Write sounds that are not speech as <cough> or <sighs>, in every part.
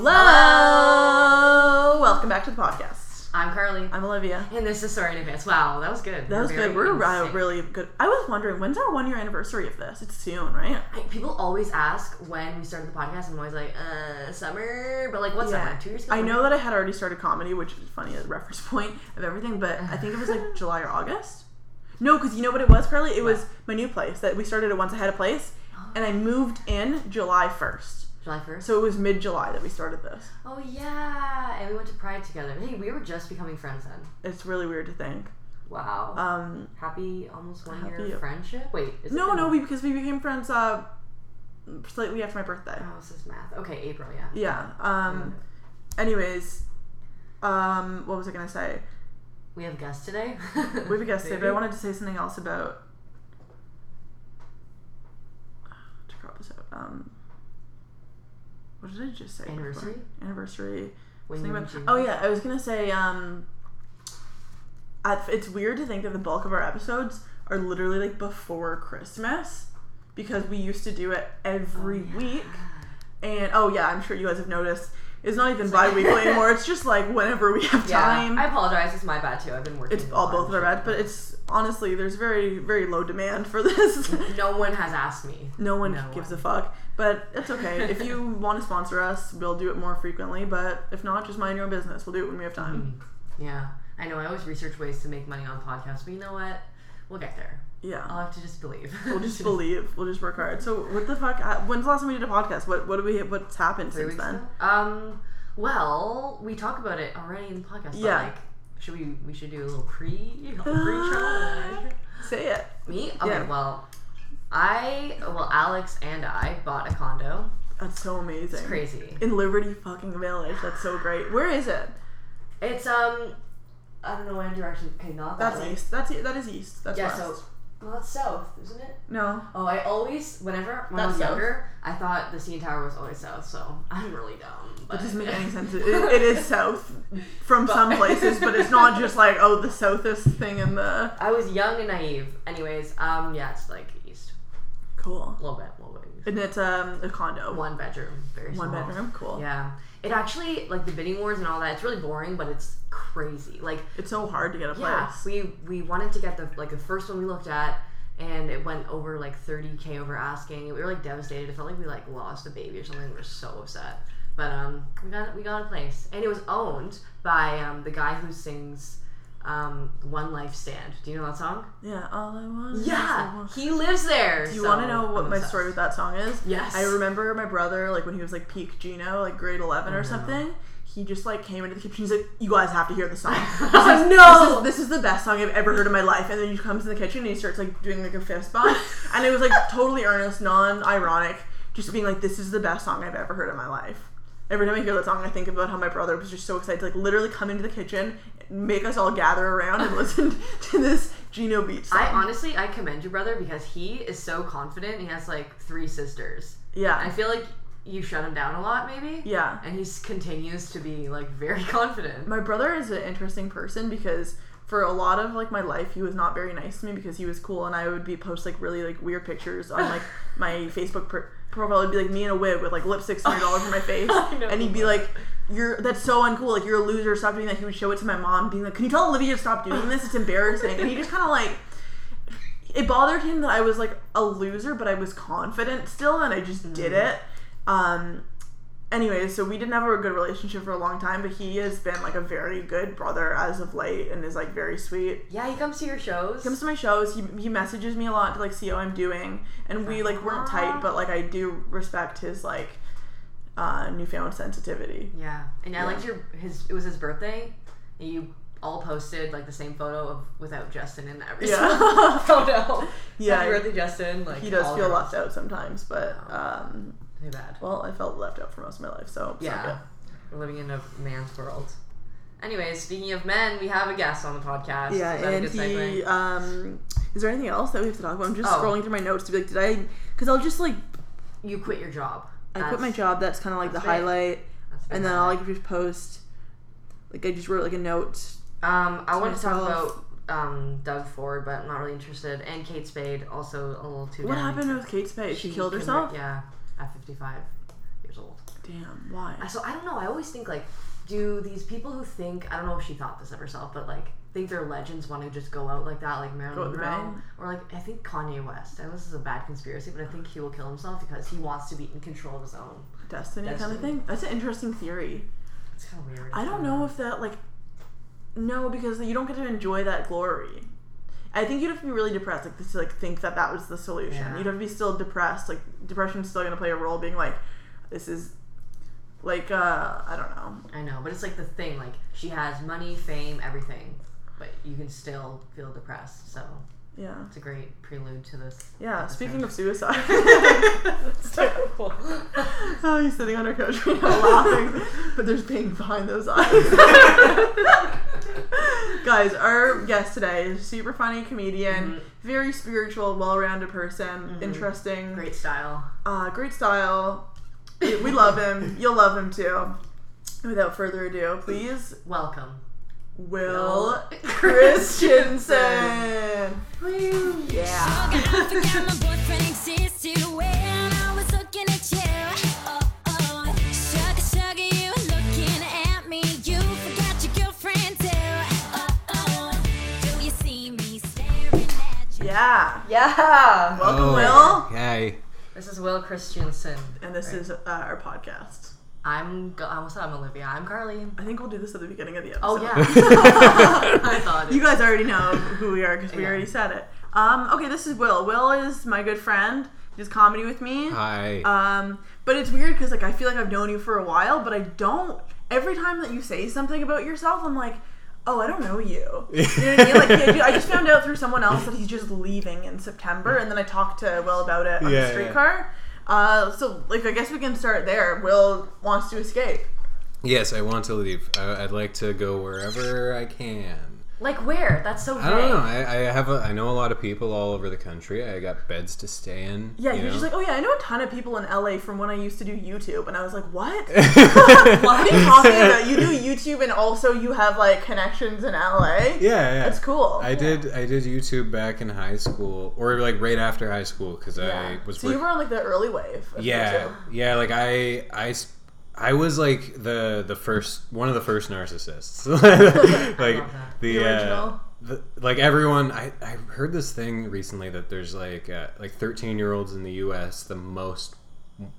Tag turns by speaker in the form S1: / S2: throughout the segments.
S1: Hello! Welcome back to the podcast.
S2: I'm Carly.
S1: I'm Olivia.
S2: And this is Sorry in Advance. Wow, that was good.
S1: That was
S2: Very
S1: good. We're
S2: in
S1: uh,
S2: sync.
S1: really good. I was wondering, when's our one year anniversary of this? It's soon, right?
S2: I- People always ask when we started the podcast. I'm always like, uh, summer. But like, what summer? Two years ago?
S1: I know that I had already started comedy, which is funny as a reference <laughs> point of everything, but I think it was like <sighs> July or August. No, because you know what it was, Carly? It was my new place that we started it once I had a place, and I moved in July 1st.
S2: July 1st.
S1: So it was mid July that we started this.
S2: oh, yeah. And we went to Pride together. Hey, we were just becoming friends then.
S1: It's really weird to think.
S2: Wow.
S1: Um,
S2: happy almost one
S1: happy-
S2: year friendship? Wait, is
S1: no,
S2: it
S1: no, we, because we became friends uh, slightly after my birthday.
S2: Oh, this is math. Okay, April, yeah.
S1: Yeah. Um. Anyways, um, what was I gonna say?
S2: We have guests today.
S1: We have a guest today, but I <laughs> wanted to say something else about to crop this out. Um. What did I just say? before?
S2: Anniversary?
S1: Anniversary.
S2: When
S1: Something
S2: you
S1: about- oh yeah, I was gonna say. Um. I, it's weird to think that the bulk of our episodes are literally like before Christmas, because we used to do it every week. And oh yeah, I'm sure you guys have noticed. It's not even <laughs> bi-weekly anymore. It's just like whenever we have <laughs>
S2: Yeah,
S1: time.
S2: I apologize. It's my bad too. I've been working.
S1: it's all both of our bad, but it's honestly there's very very low demand for this. <laughs>
S2: No one has asked me.
S1: no one
S2: No
S1: gives
S2: one.
S1: a fuck, but it's okay. <laughs> if you want to sponsor us, we'll do it more frequently. But if not, just mind your own business. We'll do it when we have time.
S2: Yeah, I know. I always research ways to make money on podcasts, but you know what? We'll get there.
S1: Yeah.
S2: I'll have to just believe.
S1: We'll just <laughs> believe. We'll just work hard. So, what the fuck? uh, When's the last time we did a podcast? What What do we? What's happened
S2: Three
S1: since then?
S2: ago? Um. Well, we talked about it already in the podcast.
S1: Yeah.
S2: Like, should we? We should do a little pre, <gasps> pre-show.
S1: Say it.
S2: Me? Okay.
S1: Yeah.
S2: Well, I well Alex and I bought a condo.
S1: That's so amazing.
S2: It's crazy.
S1: In Liberty fucking Village. That's so great. Where is it?
S2: It's um. I don't know what direction. Okay, not that
S1: That's
S2: way.
S1: east. That's that is east. That's
S2: Yeah.
S1: west.
S2: So. Well, that's south, isn't it?
S1: no.
S2: Oh, I always, whenever when I was
S1: south.
S2: younger, I thought the CN Tower was always south, so I'm really dumb. But
S1: That doesn't make any sense. <laughs> It, it is south from
S2: But-
S1: some places, but it's not just like oh the southest thing in the
S2: I was young and naive. Anyways, um, yeah, it's like
S1: cool.
S2: a little bit, a little bit.
S1: And it's um a condo,
S2: One bedroom, very
S1: one
S2: small.
S1: bedroom. Cool.
S2: Yeah, it actually like the bidding wars and all that. It's really boring, but it's crazy. Like,
S1: It's so hard to get a place.
S2: yeah, we we wanted to get the like the first one we looked at. And it went over like 30k over asking. We were like devastated. It felt like we like lost a baby or something. We were so upset. But um, we got we got a place, and it was owned by um the guy who sings um One Life Stand. Do you know that song?
S1: Yeah. All I want.
S2: Yeah, he lives there.
S1: Do you
S2: so
S1: want to know what
S2: I'm
S1: my
S2: obsessed.
S1: story with that song is?
S2: Yes.
S1: I remember my brother, like when he was like peak Gino, like grade eleven or
S2: Oh,
S1: something. He just like came into the kitchen. He's like, "You guys have to hear the song. <laughs> This is,
S2: no!
S1: This is, this is the best song I've ever heard in my life." And then he comes in the kitchen and he starts like doing like a fist bump, and it was like <laughs> totally earnest, non-ironic, just being like, "This is the best song I've ever heard in my life." Every time I hear that song, I think about how my brother was just so excited to like literally come into the kitchen, make us all gather around and <laughs> listen to this Gino Beach song.
S2: I honestly I commend your brother because he is so confident. He has like three sisters.
S1: yeah,
S2: I feel like you shut him down a lot, maybe.
S1: yeah.
S2: And he continues to be like very <laughs> confident.
S1: My brother is an interesting person because for a lot of like my life he was not very nice to me because he was cool and I would be post like really like weird pictures on like <laughs> my Facebook pr- profile would be like me in a wig with like lipstick smeared all over my <laughs> face. And he'd be like you're that's so uncool like you're a loser stop doing that. He would show it to my mom being like can you tell Olivia to stop doing this? It's embarrassing. And he just kind of like it bothered him that I was like a loser but I was confident still and I just did
S2: Mm.
S1: it. Um anyway, so we didn't have a good relationship for a long time, but he has been like a very good brother as of late and is like very sweet.
S2: Yeah, he comes to your shows.
S1: He comes to my shows, he, he messages me a lot to like see how I'm doing, and we like weren't tight, but like I do respect his like uh, newfound sensitivity.
S2: yeah, and I
S1: Yeah.
S2: liked your his. It was his birthday, and you all posted like the same photo of without Justin in every
S1: Yeah.
S2: single <laughs> photo.
S1: Yeah.
S2: Happy birthday, Justin. Like
S1: He does feel left out sometimes, but um,
S2: Too bad.
S1: well, I felt left out for most of my life, so
S2: Yeah, we're living in a man's world. Anyways, speaking of men, we have a guest on the podcast.
S1: Yeah,
S2: Is
S1: and he. Um, is there anything else that we have to talk about? I'm just
S2: Oh.
S1: scrolling through my notes to be like, did I? Because I'll just like
S2: you quit your job.
S1: I quit my job. That's kind of like the
S2: big.
S1: highlight, and then. I'll like just post. Like I just wrote like a note.
S2: Um, I wanted to talk about um, Doug Ford, but I'm not really interested. And Kate Spade, also a little too.
S1: What happened with Kate Spade? She, killed herself.
S2: Yeah, at 55 years old.
S1: Damn, why?
S2: So I don't know. I always think like, do these people who think I don't know if she thought this of herself, but like think they're legends want to just go out like that, like Marilyn Monroe, or like I think Kanye West. I know this is a bad conspiracy, but I think he will kill himself because he wants to be in control of his own.
S1: Destiny, kind of thing. That's an interesting theory.
S2: It's kind of weird.
S1: I don't know if that like no because you don't get to enjoy that glory. I think you'd have to be really depressed like to like think that that was the solution.
S2: Yeah.
S1: You'd have to be still depressed. Like depression's still gonna play a role, being like, this is like uh I don't know.
S2: I know, but it's like the thing. Like she has money, fame, everything, but you can still feel depressed. So
S1: Yeah,
S2: it's a great prelude to this.
S1: yeah.
S2: episode.
S1: Speaking of suicide, <laughs> it's <laughs> terrible. <laughs> Oh, he's sitting on her couch right now laughing, but there's pain behind those eyes. Guys, our guest today is a super funny comedian,
S2: Mhm.
S1: very spiritual, well-rounded person, interesting,
S2: great style.
S1: uh, great style. We love him. You'll love him too. Without further ado, please,
S2: Welcome.
S1: Will
S2: Will
S1: Christensen. Woo, yeah.
S3: I forgot my boyfriend existed when I was looking at you. Oh, oh. Sugar, sugar, you looking at me. You forgot your girlfriend too. Oh, oh. Do you see me staring at you?
S1: Yeah.
S2: Yeah.
S1: Welcome,
S4: Oh,
S1: Will.
S4: Hey.
S2: This is Will Christensen.
S1: And this
S2: Right.
S1: is uh, our podcast.
S2: I'm. Go- I almost said I'm Olivia. I'm Carly.
S1: I think we'll do this at the beginning of the episode.
S2: Oh yeah. <laughs> I thought.
S1: You guys already know who we are because we
S2: Yeah.
S1: already said it. Um, okay, this is Will. Will is my good friend. He does comedy with me.
S4: Hi.
S1: Um, but it's weird because like I feel like I've known you for a while, but I don't. Every time that you say something about yourself, I'm like, oh, I don't know you. You know what I mean? Like I ju- I just found out through someone else that he's just leaving in September, and then I talked to Will about it on
S4: Yeah,
S1: the
S4: yeah.
S1: Uh, so like I guess we can start there. Will wants to escape.
S4: yes, I want to leave. I, I'd like to go wherever I can.
S2: Like where? That's so.
S4: I don't know. I, I have a. I know a lot of people all over the country. I got beds to stay in.
S1: Yeah,
S4: you
S1: you're just like, oh yeah, I know a ton of people in LA from when I used to do YouTube, and I was like, what? <laughs> <laughs>
S4: what
S1: What are you talking about? You do YouTube, and also you have like connections in LA.
S4: Yeah, yeah.
S1: That's cool.
S4: I did. I did YouTube back in high school, or like right after high school, because
S1: Yeah.
S4: I was.
S1: so you were on like the early wave. Of
S4: yeah,
S1: YouTube.
S4: yeah. Like I, I, s- I was like the the first one of the first narcissists. <laughs> <laughs> like
S2: love
S4: the,
S1: The
S4: uh, the like everyone. I I heard this thing recently that there's like uh, like 13 year olds in the U.S. The most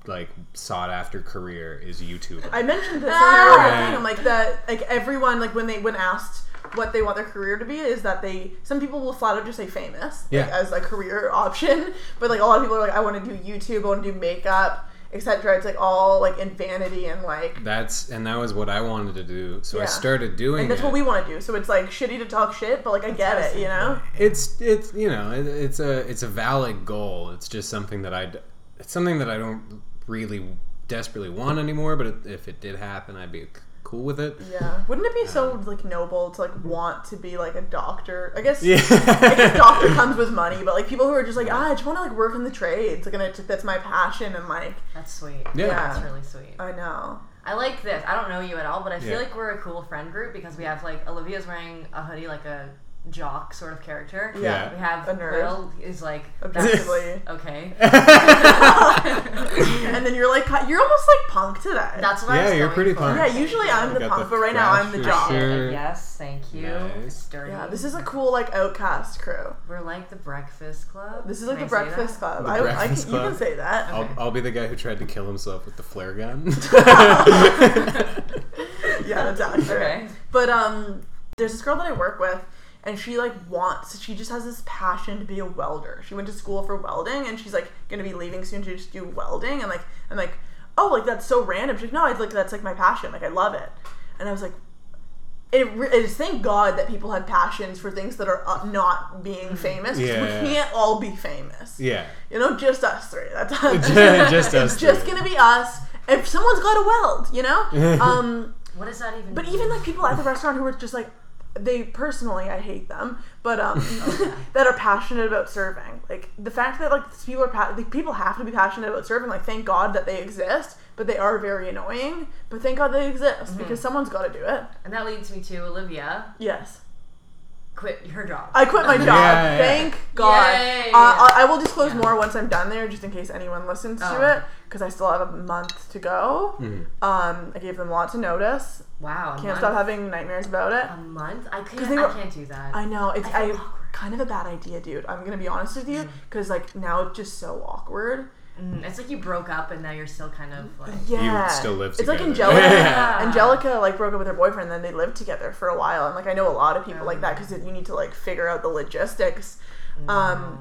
S4: like sought after career is YouTuber.
S1: I mentioned this
S2: Ah!
S1: earlier. in. I'm like that. Like everyone, like when they when asked what they want their career to be, is that they some people will flat out just say famous, like,
S4: Yeah.
S1: as a career option. But like a lot of people are like, I want to do YouTube, I want to do makeup, etc. It's like all like in vanity and like.
S4: That's and that was what I wanted to do. So
S1: Yeah.
S4: I started doing
S1: And that's
S4: it.
S1: what we want to do. So it's like shitty to talk shit, but like I get it, you know.
S4: it's it's you know it, it's a it's a valid goal. It's just something that I it's something that I don't really desperately want anymore. But if it did happen, I'd be cool with it.
S1: Yeah. Wouldn't it be so like noble to like want to be like a doctor? I guess.
S4: Yeah.
S1: I guess <laughs> doctor comes with money, but like people who are just like, ah, I just want to like work in the trades, like, and it, that's my passion, and like,
S2: That's sweet.
S4: Yeah.
S2: That's really sweet.
S1: I know.
S2: I like this. I don't know you at all, but I feel
S4: Yeah.
S2: like we're a cool friend group because we have like Olivia's wearing a hoodie like a jock sort of character.
S1: Yeah.
S2: We have
S1: A nerd.
S2: Will is like
S1: Objectively. <laughs>
S2: okay. <laughs>
S1: and then you're like, you're almost like punk today.
S2: That's what I
S4: Yeah,
S2: was
S4: you're pretty
S2: for.
S4: punk.
S1: yeah, usually I'm the punk,
S4: the
S1: but right now I'm the
S4: thrasher
S1: jock.
S4: shirt.
S2: Yes, thank you.
S4: Nice.
S1: Yeah, this is a cool like outcast crew.
S2: We're like the Breakfast Club.
S1: This is like
S2: Can
S1: the
S2: I
S1: Breakfast? Club.
S4: The
S1: I, I
S4: Breakfast
S1: can, you can say that.
S4: I'll, I'll be the guy who tried to kill himself with the flare gun. <laughs>
S1: yeah, that's accurate.
S2: Okay.
S1: But um, there's this girl that I work with, and she like wants. She just has this passion to be a welder. She went to school for welding, and she's like gonna be leaving soon to just do welding. And like, I'm like, oh, like that's so random. She's like, no, I like that's like my passion. Like I love it. And I was like. It, re- it is thank God that people have passions for things that are uh, not being famous. 'cause
S4: Yeah.
S1: We can't all be famous.
S4: yeah.
S1: You know, just us three. That's <laughs>
S4: Just <laughs> us
S1: It's just gonna be us. If someone's got to weld, you know. <laughs> Um,
S2: What does that even
S1: but
S2: mean?
S1: even like people at the restaurant who are just like, they personally, I hate them, but um, <laughs> that are passionate about serving. Like the fact that like people are pa- like, people have to be passionate about serving. Like thank God that they exist, but they are very annoying. But thank God they exist because someone's got to do it.
S2: And that leads me to Olivia.
S1: Yes.
S2: Quit her job.
S1: I quit my job.
S4: Yeah, yeah.
S1: Thank God.
S2: Yay.
S1: Uh, I, I will disclose
S2: Yeah.
S1: more once I'm done there, just in case anyone listens
S2: Oh.
S1: to it, because I still have a month to go.
S4: Mhm.
S1: Um, I gave them lots of notice.
S2: wow. A
S1: Can't
S2: month?
S1: stop having nightmares about it.
S2: a month. I can't.
S1: they
S2: I can't do that.
S1: I know it's
S2: I
S1: I, kind of a bad idea, dude. I'm gonna be honest with you, because like now it's just so awkward.
S2: Mm, it's like you broke up and now you're still kind of like.
S1: Yeah, You
S4: still live Together.
S1: It's like. Angelica.
S2: Yeah. <laughs>
S1: Angelica like broke up with her boyfriend, and then they lived together for a while, and like I know a lot of people like that because you need to like figure out the logistics. Um,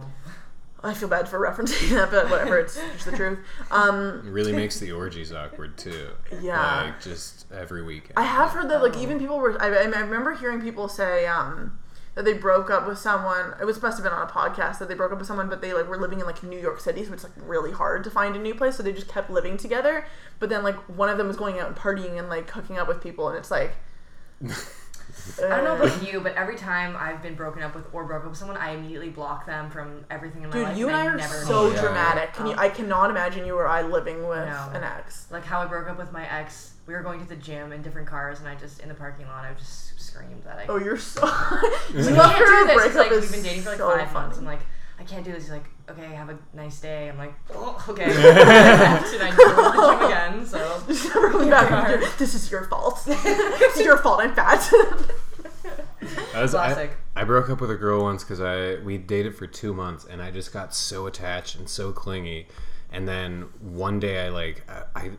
S1: I feel bad for <laughs> referencing that, but whatever. It's <laughs> just the truth. Um,
S4: It really makes the orgies awkward too.
S1: Yeah.
S4: Like just every weekend.
S1: I have heard that like even people were. I, I remember hearing people say um, that they broke up with someone. It was must have been on a podcast that they broke up with someone, but they like were living in like New York City, so it's like really hard to find a new place. So they just kept living together. But then like one of them was going out and partying and like hooking up with people, and it's like. <laughs>
S2: I don't know about you, but every time I've been broken up with or broke up with someone, I immediately block them from everything in my
S1: Dude,
S2: life.
S1: you and I are so
S4: Oh,
S1: dramatic. Can you?
S2: Um,
S1: I cannot imagine you or I living with
S2: No.
S1: an ex.
S2: like how I broke up with my ex. We were going to the gym in different cars, and I just in the parking lot, I just screamed that I.
S1: Oh, you're so. <laughs> <laughs> you
S2: I
S1: love
S2: can't
S1: her
S2: do this. Like, we've been dating for like
S1: so
S2: five months. I'm like, I can't do this. He's like, okay, have a nice day. I'm like, oh, okay. and I go to the gym again. So <laughs>
S1: Just never coming back.
S2: Yeah.
S1: This is your fault. this is your fault. I'm fat.
S4: I, was, I, I broke up with a girl once because I we dated for two months and I just got so attached and so clingy, and then one day I like I I,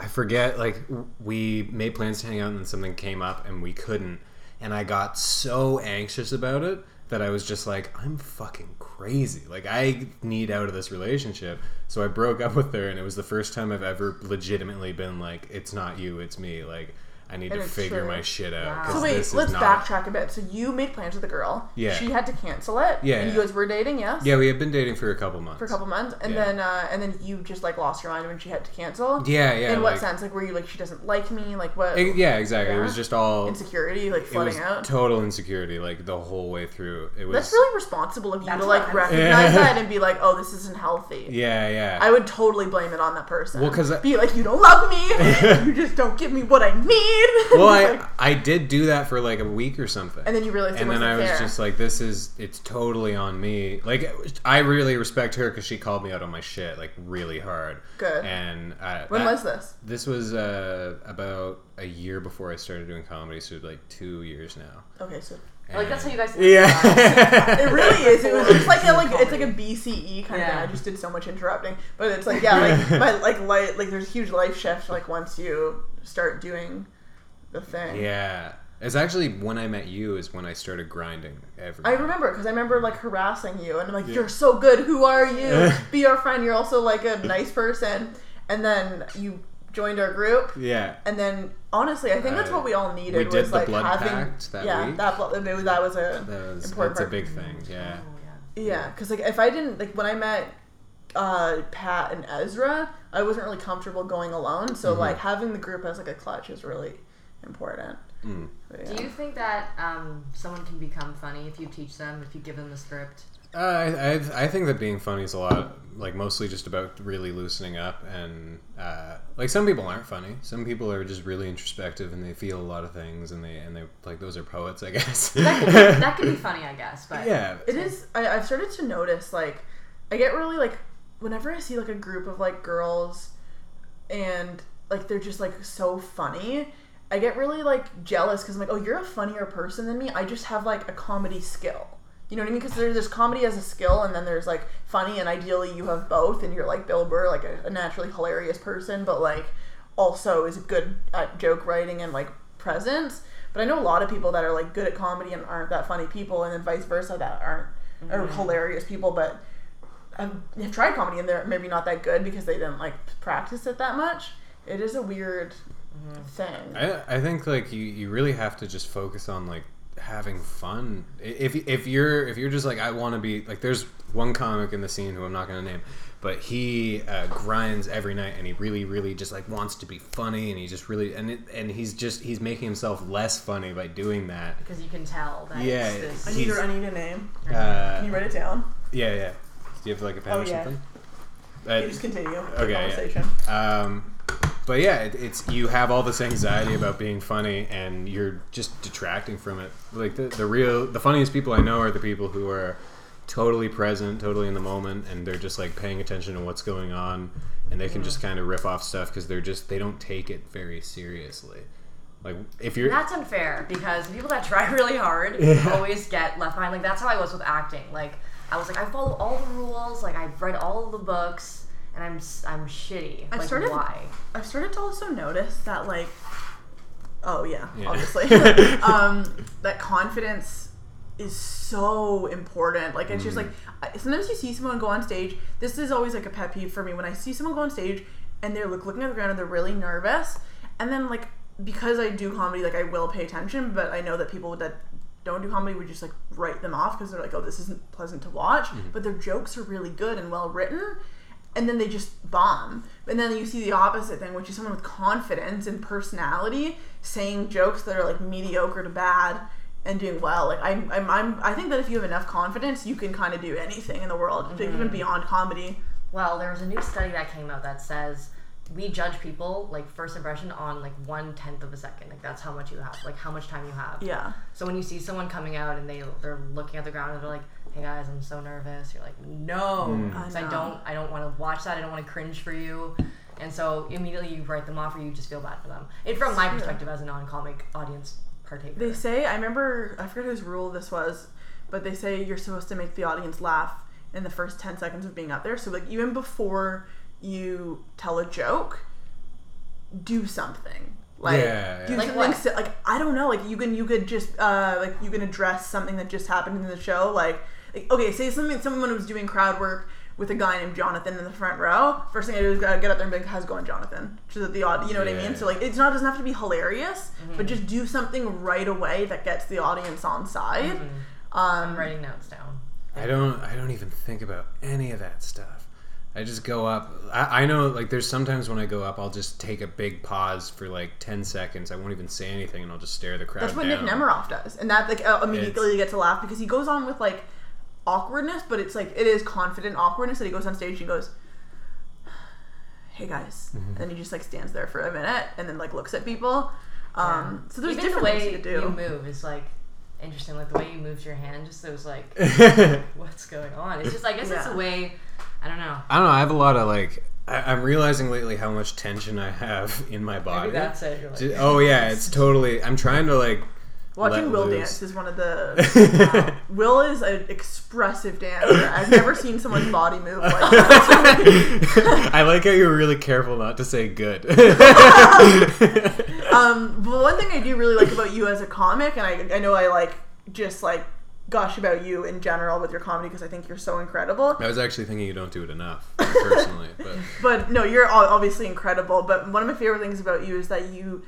S4: I forget like we made plans to hang out and then something came up and we couldn't, and I got so anxious about it that I was just like I'm fucking crazy. Like I need out of this relationship. So I broke up with her and it was the first time I've ever legitimately been like it's not you it's me. Like I need
S1: And
S4: to
S1: it's
S4: figure
S1: true.
S4: my shit out
S2: Wow.
S4: 'cause
S1: So wait,
S4: this
S1: let's
S4: not-
S1: backtrack a bit. So you made plans with the girl.
S4: Yeah.
S1: She had to cancel it.
S4: Yeah,
S1: And you guys were dating, yes.
S4: Yeah, we had been dating for a couple months.
S1: For a couple months, and
S4: Yeah.
S1: then uh, and then you just like lost your mind when she had to cancel.
S4: Yeah, yeah.
S1: In what
S4: like-
S1: sense? Like, were you like she doesn't like me? Like what?
S4: Eh, yeah, exactly. It was just all
S1: Insecurity, like
S4: it was
S1: flooding out.
S4: total insecurity, like the whole way through. It was
S1: That's really responsible of you
S2: That's
S1: to like recognize <laughs> that and be like, oh, this isn't healthy.
S4: yeah, yeah.
S1: I would totally blame it on that person.
S4: Well, 'cause I-
S1: be like, you don't love me. <laughs> you just don't give me what I need. <laughs>
S4: well, I
S1: like-
S4: I did do that for like a week or something.
S1: and then you realized it
S4: and then
S1: wasn't
S4: I was
S1: fair.
S4: just like, this is it's totally on me. Like I really respect her because she called me out on my shit like really hard.
S1: Good.
S4: And uh,
S1: when
S4: that-
S1: was this?
S4: This was uh, about a year before I started doing comedy, so like two years now.
S1: Okay, so
S2: like that's how you guys.
S4: Yeah. <laughs>
S1: it really is. It was it's like a like it's like a BCE kind of thing. I just did so much interrupting, but it's like yeah, like <laughs> my like light like there's a huge life shift like once you start doing the thing.
S4: yeah. It's actually when I met you is when I started grinding every.
S1: I remember because I remember like harassing you and I'm like,
S4: Yeah.
S1: you're so good. Who are you? <laughs> Be our friend. You're also like a nice person. And then you joined our group.
S4: Yeah.
S1: And then honestly, I think that's
S4: Uh,
S1: what we all needed.
S4: we did
S1: was
S4: the
S1: like
S4: blood
S1: having
S4: pact that
S1: yeah
S4: week.
S1: that blood- that was- that was a
S4: That was
S1: important
S4: that's a big thing. Yeah.
S2: Oh, yeah.
S1: Yeah, because like if I didn't like when I met uh, Pat and Ezra, I wasn't really comfortable going alone. So
S4: Mm-hmm.
S1: like having the group as like a clutch is really important.
S4: Mm.
S1: Yeah.
S2: Do you think that um, someone can become funny if you teach them, if you give them the script?
S4: Uh, I, I I think that being funny is a lot like mostly just about really loosening up and uh, like some people aren't funny. Some people are just really introspective and they feel a lot of things and they and they like those are poets, I <laughs> guess.
S2: That could be, that could be funny, I guess. But
S4: yeah.
S1: It is. I, I've started to notice like I get really like whenever I see like a group of like girls and like they're just like so funny. I get really like jealous because I'm like, oh, you're a funnier person than me. I just have like a comedy skill. You know what I mean? Because there, there's comedy as a skill, and then there's like funny, and ideally you have both, and you're like Bill Burr, like a, a naturally hilarious person, but like also is good at joke writing and like presence. But I know a lot of people that are like good at comedy and aren't that funny people, and then vice versa that aren't are mm-hmm. hilarious people, but have, have tried comedy and they're maybe not that good because they didn't like practice it that much. It is a weird thing.
S4: I, I think like you, you really have to just focus on like having fun. If if you're if you're just like I want to be like there's one comic in the scene who I'm not going to name, but he uh, grinds every night and he really really just like wants to be funny and he just really and it, and he's just he's making himself less funny by doing that.
S2: because you can tell that
S4: Yeah,
S2: it's
S1: I need,
S4: he's-
S1: a, I need a name.
S4: Uh,
S1: Can you write it down?
S4: yeah, yeah. Do you have like a pen
S1: Oh,
S4: or
S1: yeah.
S4: something?
S1: You
S4: Uh,
S1: just continue the
S4: okay, yeah.
S1: conversation.
S4: Um, but yeah, it, it's you have all this anxiety about being funny, and you're just detracting from it. Like the the real, the funniest people I know are the people who are totally present, totally in the moment, and they're just like paying attention to what's going on, and they can just mm-hmm. kind of riff off stuff because they're just they don't take it very seriously. Like if you're
S2: That's unfair because people that try <laughs> really hard always get left behind. Like that's how I was with acting. Like I was like I follow all the rules. Like I've read all of the books, and I'm s- I'm shitty.
S1: I
S2: like
S1: started-
S2: why?
S1: I've started to also notice that like oh yeah,
S4: Yeah.
S1: obviously. <laughs> <laughs> um that confidence is so important. Like it's just like sometimes you see someone go on stage. This is always like a pet peeve for me when I see someone go on stage and they're like looking at the ground and they're really nervous. And then like because I do comedy, like I will pay attention, but I know that people that don't do comedy would just like write them off because they're like, oh, this isn't pleasant to watch. But their jokes are really good and well written and then they just bomb. And then you see the opposite thing, which is someone with confidence and personality saying jokes that are like mediocre to bad and doing well. Like I'm, I'm, I'm I think that if you have enough confidence, you can kind of do anything in the world, like, even mm-hmm. beyond comedy.
S2: Well, there was a new study that came out that says we judge people like first impression on like one tenth of a second. Like that's how much you have, like how much time you have.
S1: Yeah.
S2: So when you see someone coming out and they they're looking at the ground and they're like, "Hey guys, I'm so nervous," you're like, "No,"
S4: Mm.
S2: 'Cause
S1: I
S2: I, don't I don't want to watch that. I don't want to cringe for you. And so immediately you write them off or you just feel bad for them. It from my
S1: True.
S2: perspective as a non-comic audience partaker.
S1: They say I remember I forget whose rule this was, but they say you're supposed to make the audience laugh in the first ten seconds of being up there. So like even before you tell a joke, do something. Like
S4: Yeah,
S1: do
S4: yeah.
S2: Like
S1: something
S2: what?
S1: si- like I don't know, like you can you could just uh like you can address something that just happened in the show. Like, like okay, say something someone was doing crowd work with a guy named Jonathan in the front row. First thing I do is gotta get up there and be like, "How's it going, Jonathan?" So that the aud- you know what I mean. So like it's not doesn't have to be hilarious, but just do something right away that gets the audience on side.
S2: I'm
S1: Um,
S2: writing notes down.
S4: I don't I don't even think about any of that stuff. I just go up. I, I know like there's sometimes when I go up, I'll just take a big pause for like ten seconds. I won't even say anything, and I'll just stare the crowd
S1: That's what
S4: down.
S1: Nick Nemeroff does, and that like uh, immediately you get to laugh because he goes on with like awkwardness, but it's like it is confident awkwardness that he goes on stage and goes, "Hey guys,"
S4: Mm-hmm.
S1: and he just like stands there for a minute and then like looks at people. Um, So there's
S2: Even the
S1: different
S2: way
S1: things you do.
S2: you move is like interesting. Like the way you move your hand, just those like <laughs> what's going on. It's just I guess it's a way. I don't know.
S4: I don't know. I have a lot of like. I, I'm realizing lately how much tension I have in my body.
S2: Maybe that's it. You're like,
S4: Oh yeah, it's totally. I'm trying to like.
S1: Watching Will
S4: loose.
S1: dance is one of the. <laughs> Will is an expressive dancer. I've never seen someone's body move like that. <laughs>
S4: I like how you're really careful not to say good. <laughs>
S1: Um, but one thing I do really like about you as a comic, and I, I know I like just like gush about you in general with your comedy because I think you're so incredible.
S4: I was actually thinking you don't do it enough, personally. But
S1: But no, you're obviously incredible. But one of my favorite things about you is that you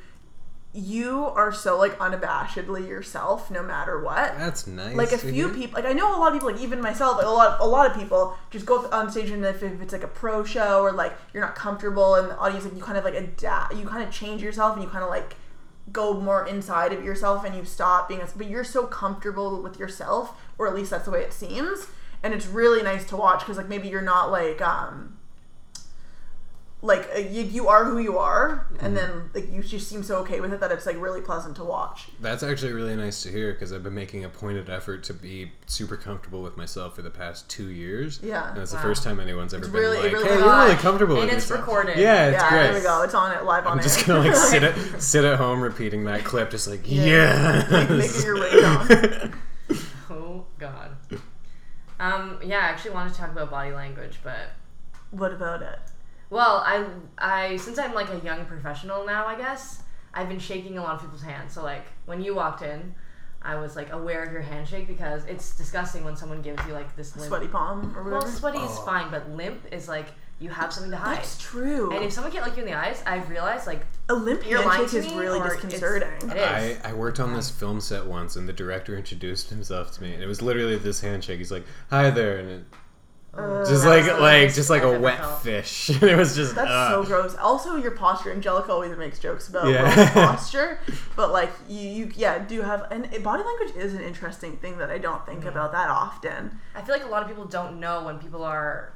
S1: you are so like unabashedly yourself, no matter what.
S4: that's nice.
S1: Like a few people, like I know a lot of people, like even myself, like a lot, a lot of people just go on stage and if, if it's like a pro show or like you're not comfortable in the audience, like you kind of like adapt, you kind of change yourself and you kind of like go more inside of yourself and you stop being, a, but you're so comfortable with yourself, or at least that's the way it seems, and it's really nice to watch because like maybe you're not like um like uh, you, you are who you are
S4: Mm-hmm.
S1: and then like you just seem so okay with it that it's like really pleasant to watch
S4: That's actually really nice to hear because I've been making a pointed effort to be super comfortable with myself for the past two years.
S1: Yeah.
S4: and it's
S2: Wow.
S4: the first time anyone's ever
S1: It's
S4: been
S1: really-
S4: like,
S1: really
S4: "Hey,
S1: is.
S4: you're really
S2: Gosh.
S4: comfortable
S2: And
S4: with
S2: it's
S4: yourself."
S2: recorded.
S4: Yeah, it's
S1: yeah
S4: great.
S1: there we go it's on it live on
S4: I'm just
S1: air.
S4: gonna like sit <laughs> at sit at home repeating that clip, just like
S1: Yeah.
S4: yeah,
S1: Making <laughs> your way down. <laughs>
S2: Oh God. Um. Yeah. I actually wanted to talk about body language, but
S1: What about it?
S2: Well, I I since I'm like a young professional now, I guess I've been shaking a lot of people's hands. So like when you walked in. I was like aware of your handshake because it's disgusting when someone gives you like this limp.
S1: Sweaty palm or whatever.
S2: Well,
S1: whatever?
S2: sweaty is
S4: Oh.
S2: fine, but limp is like you have something to hide.
S1: That's true.
S2: And if someone can't look you in the eyes, I've realized like
S1: a limp
S2: you're lying
S1: handshake
S2: to
S1: is
S2: me
S1: really
S2: or it's-
S1: disconcerting.
S2: It is.
S4: I, I worked on this film set once, and the director introduced himself to me, and it was literally this handshake. He's like, "Hi there," and it,
S1: Uh,
S4: just like
S2: the
S4: like just like a wet
S2: felt.
S4: fish. <laughs> it was just
S1: That's
S4: uh,
S1: so gross. Also, your posture. Angelica always makes jokes about
S4: Yeah. <laughs>
S1: Posture, but like you, you, yeah, do have. And body language is an interesting thing that I don't think about that often.
S2: I feel like a lot of people don't know when people are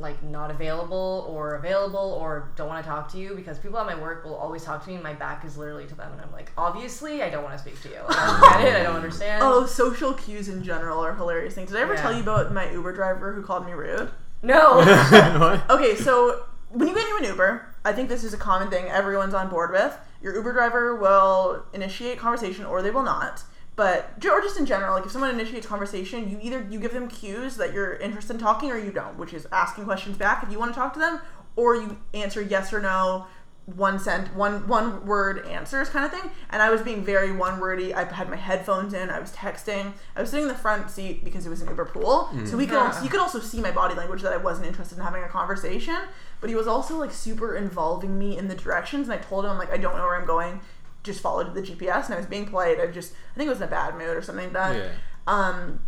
S2: like not available or available or don't want to talk to you because people at my work will always talk to me and my back is literally to them and I'm like obviously I don't want to speak to you I don't get it I don't understand
S1: Oh, social cues in general are hilarious things. Did I ever
S2: Yeah.
S1: tell you about my Uber driver who called me rude?
S2: no <laughs> <laughs>
S4: what?
S1: Okay, so when you get into an Uber, I think this is a common thing everyone's on board with. Your Uber driver will initiate conversation or they will not. But or just in general, like if someone initiates conversation, you either you give them cues that you're interested in talking or you don't, which is asking questions back if you want to talk to them, or you answer yes or no, one sent one one word answers kind of thing. And I was being very one wordy. I had my headphones in. I was texting. I was sitting in the front seat because it was an Uber pool, mm. so we could ah. also, you could also see my body language that I wasn't interested in having a conversation. But he was also like super involving me in the directions, and I told him like I don't know where I'm going. Just followed the GPS, and I was being polite. I just I think it was in a bad mood or something like that.
S4: Yeah.
S1: Um,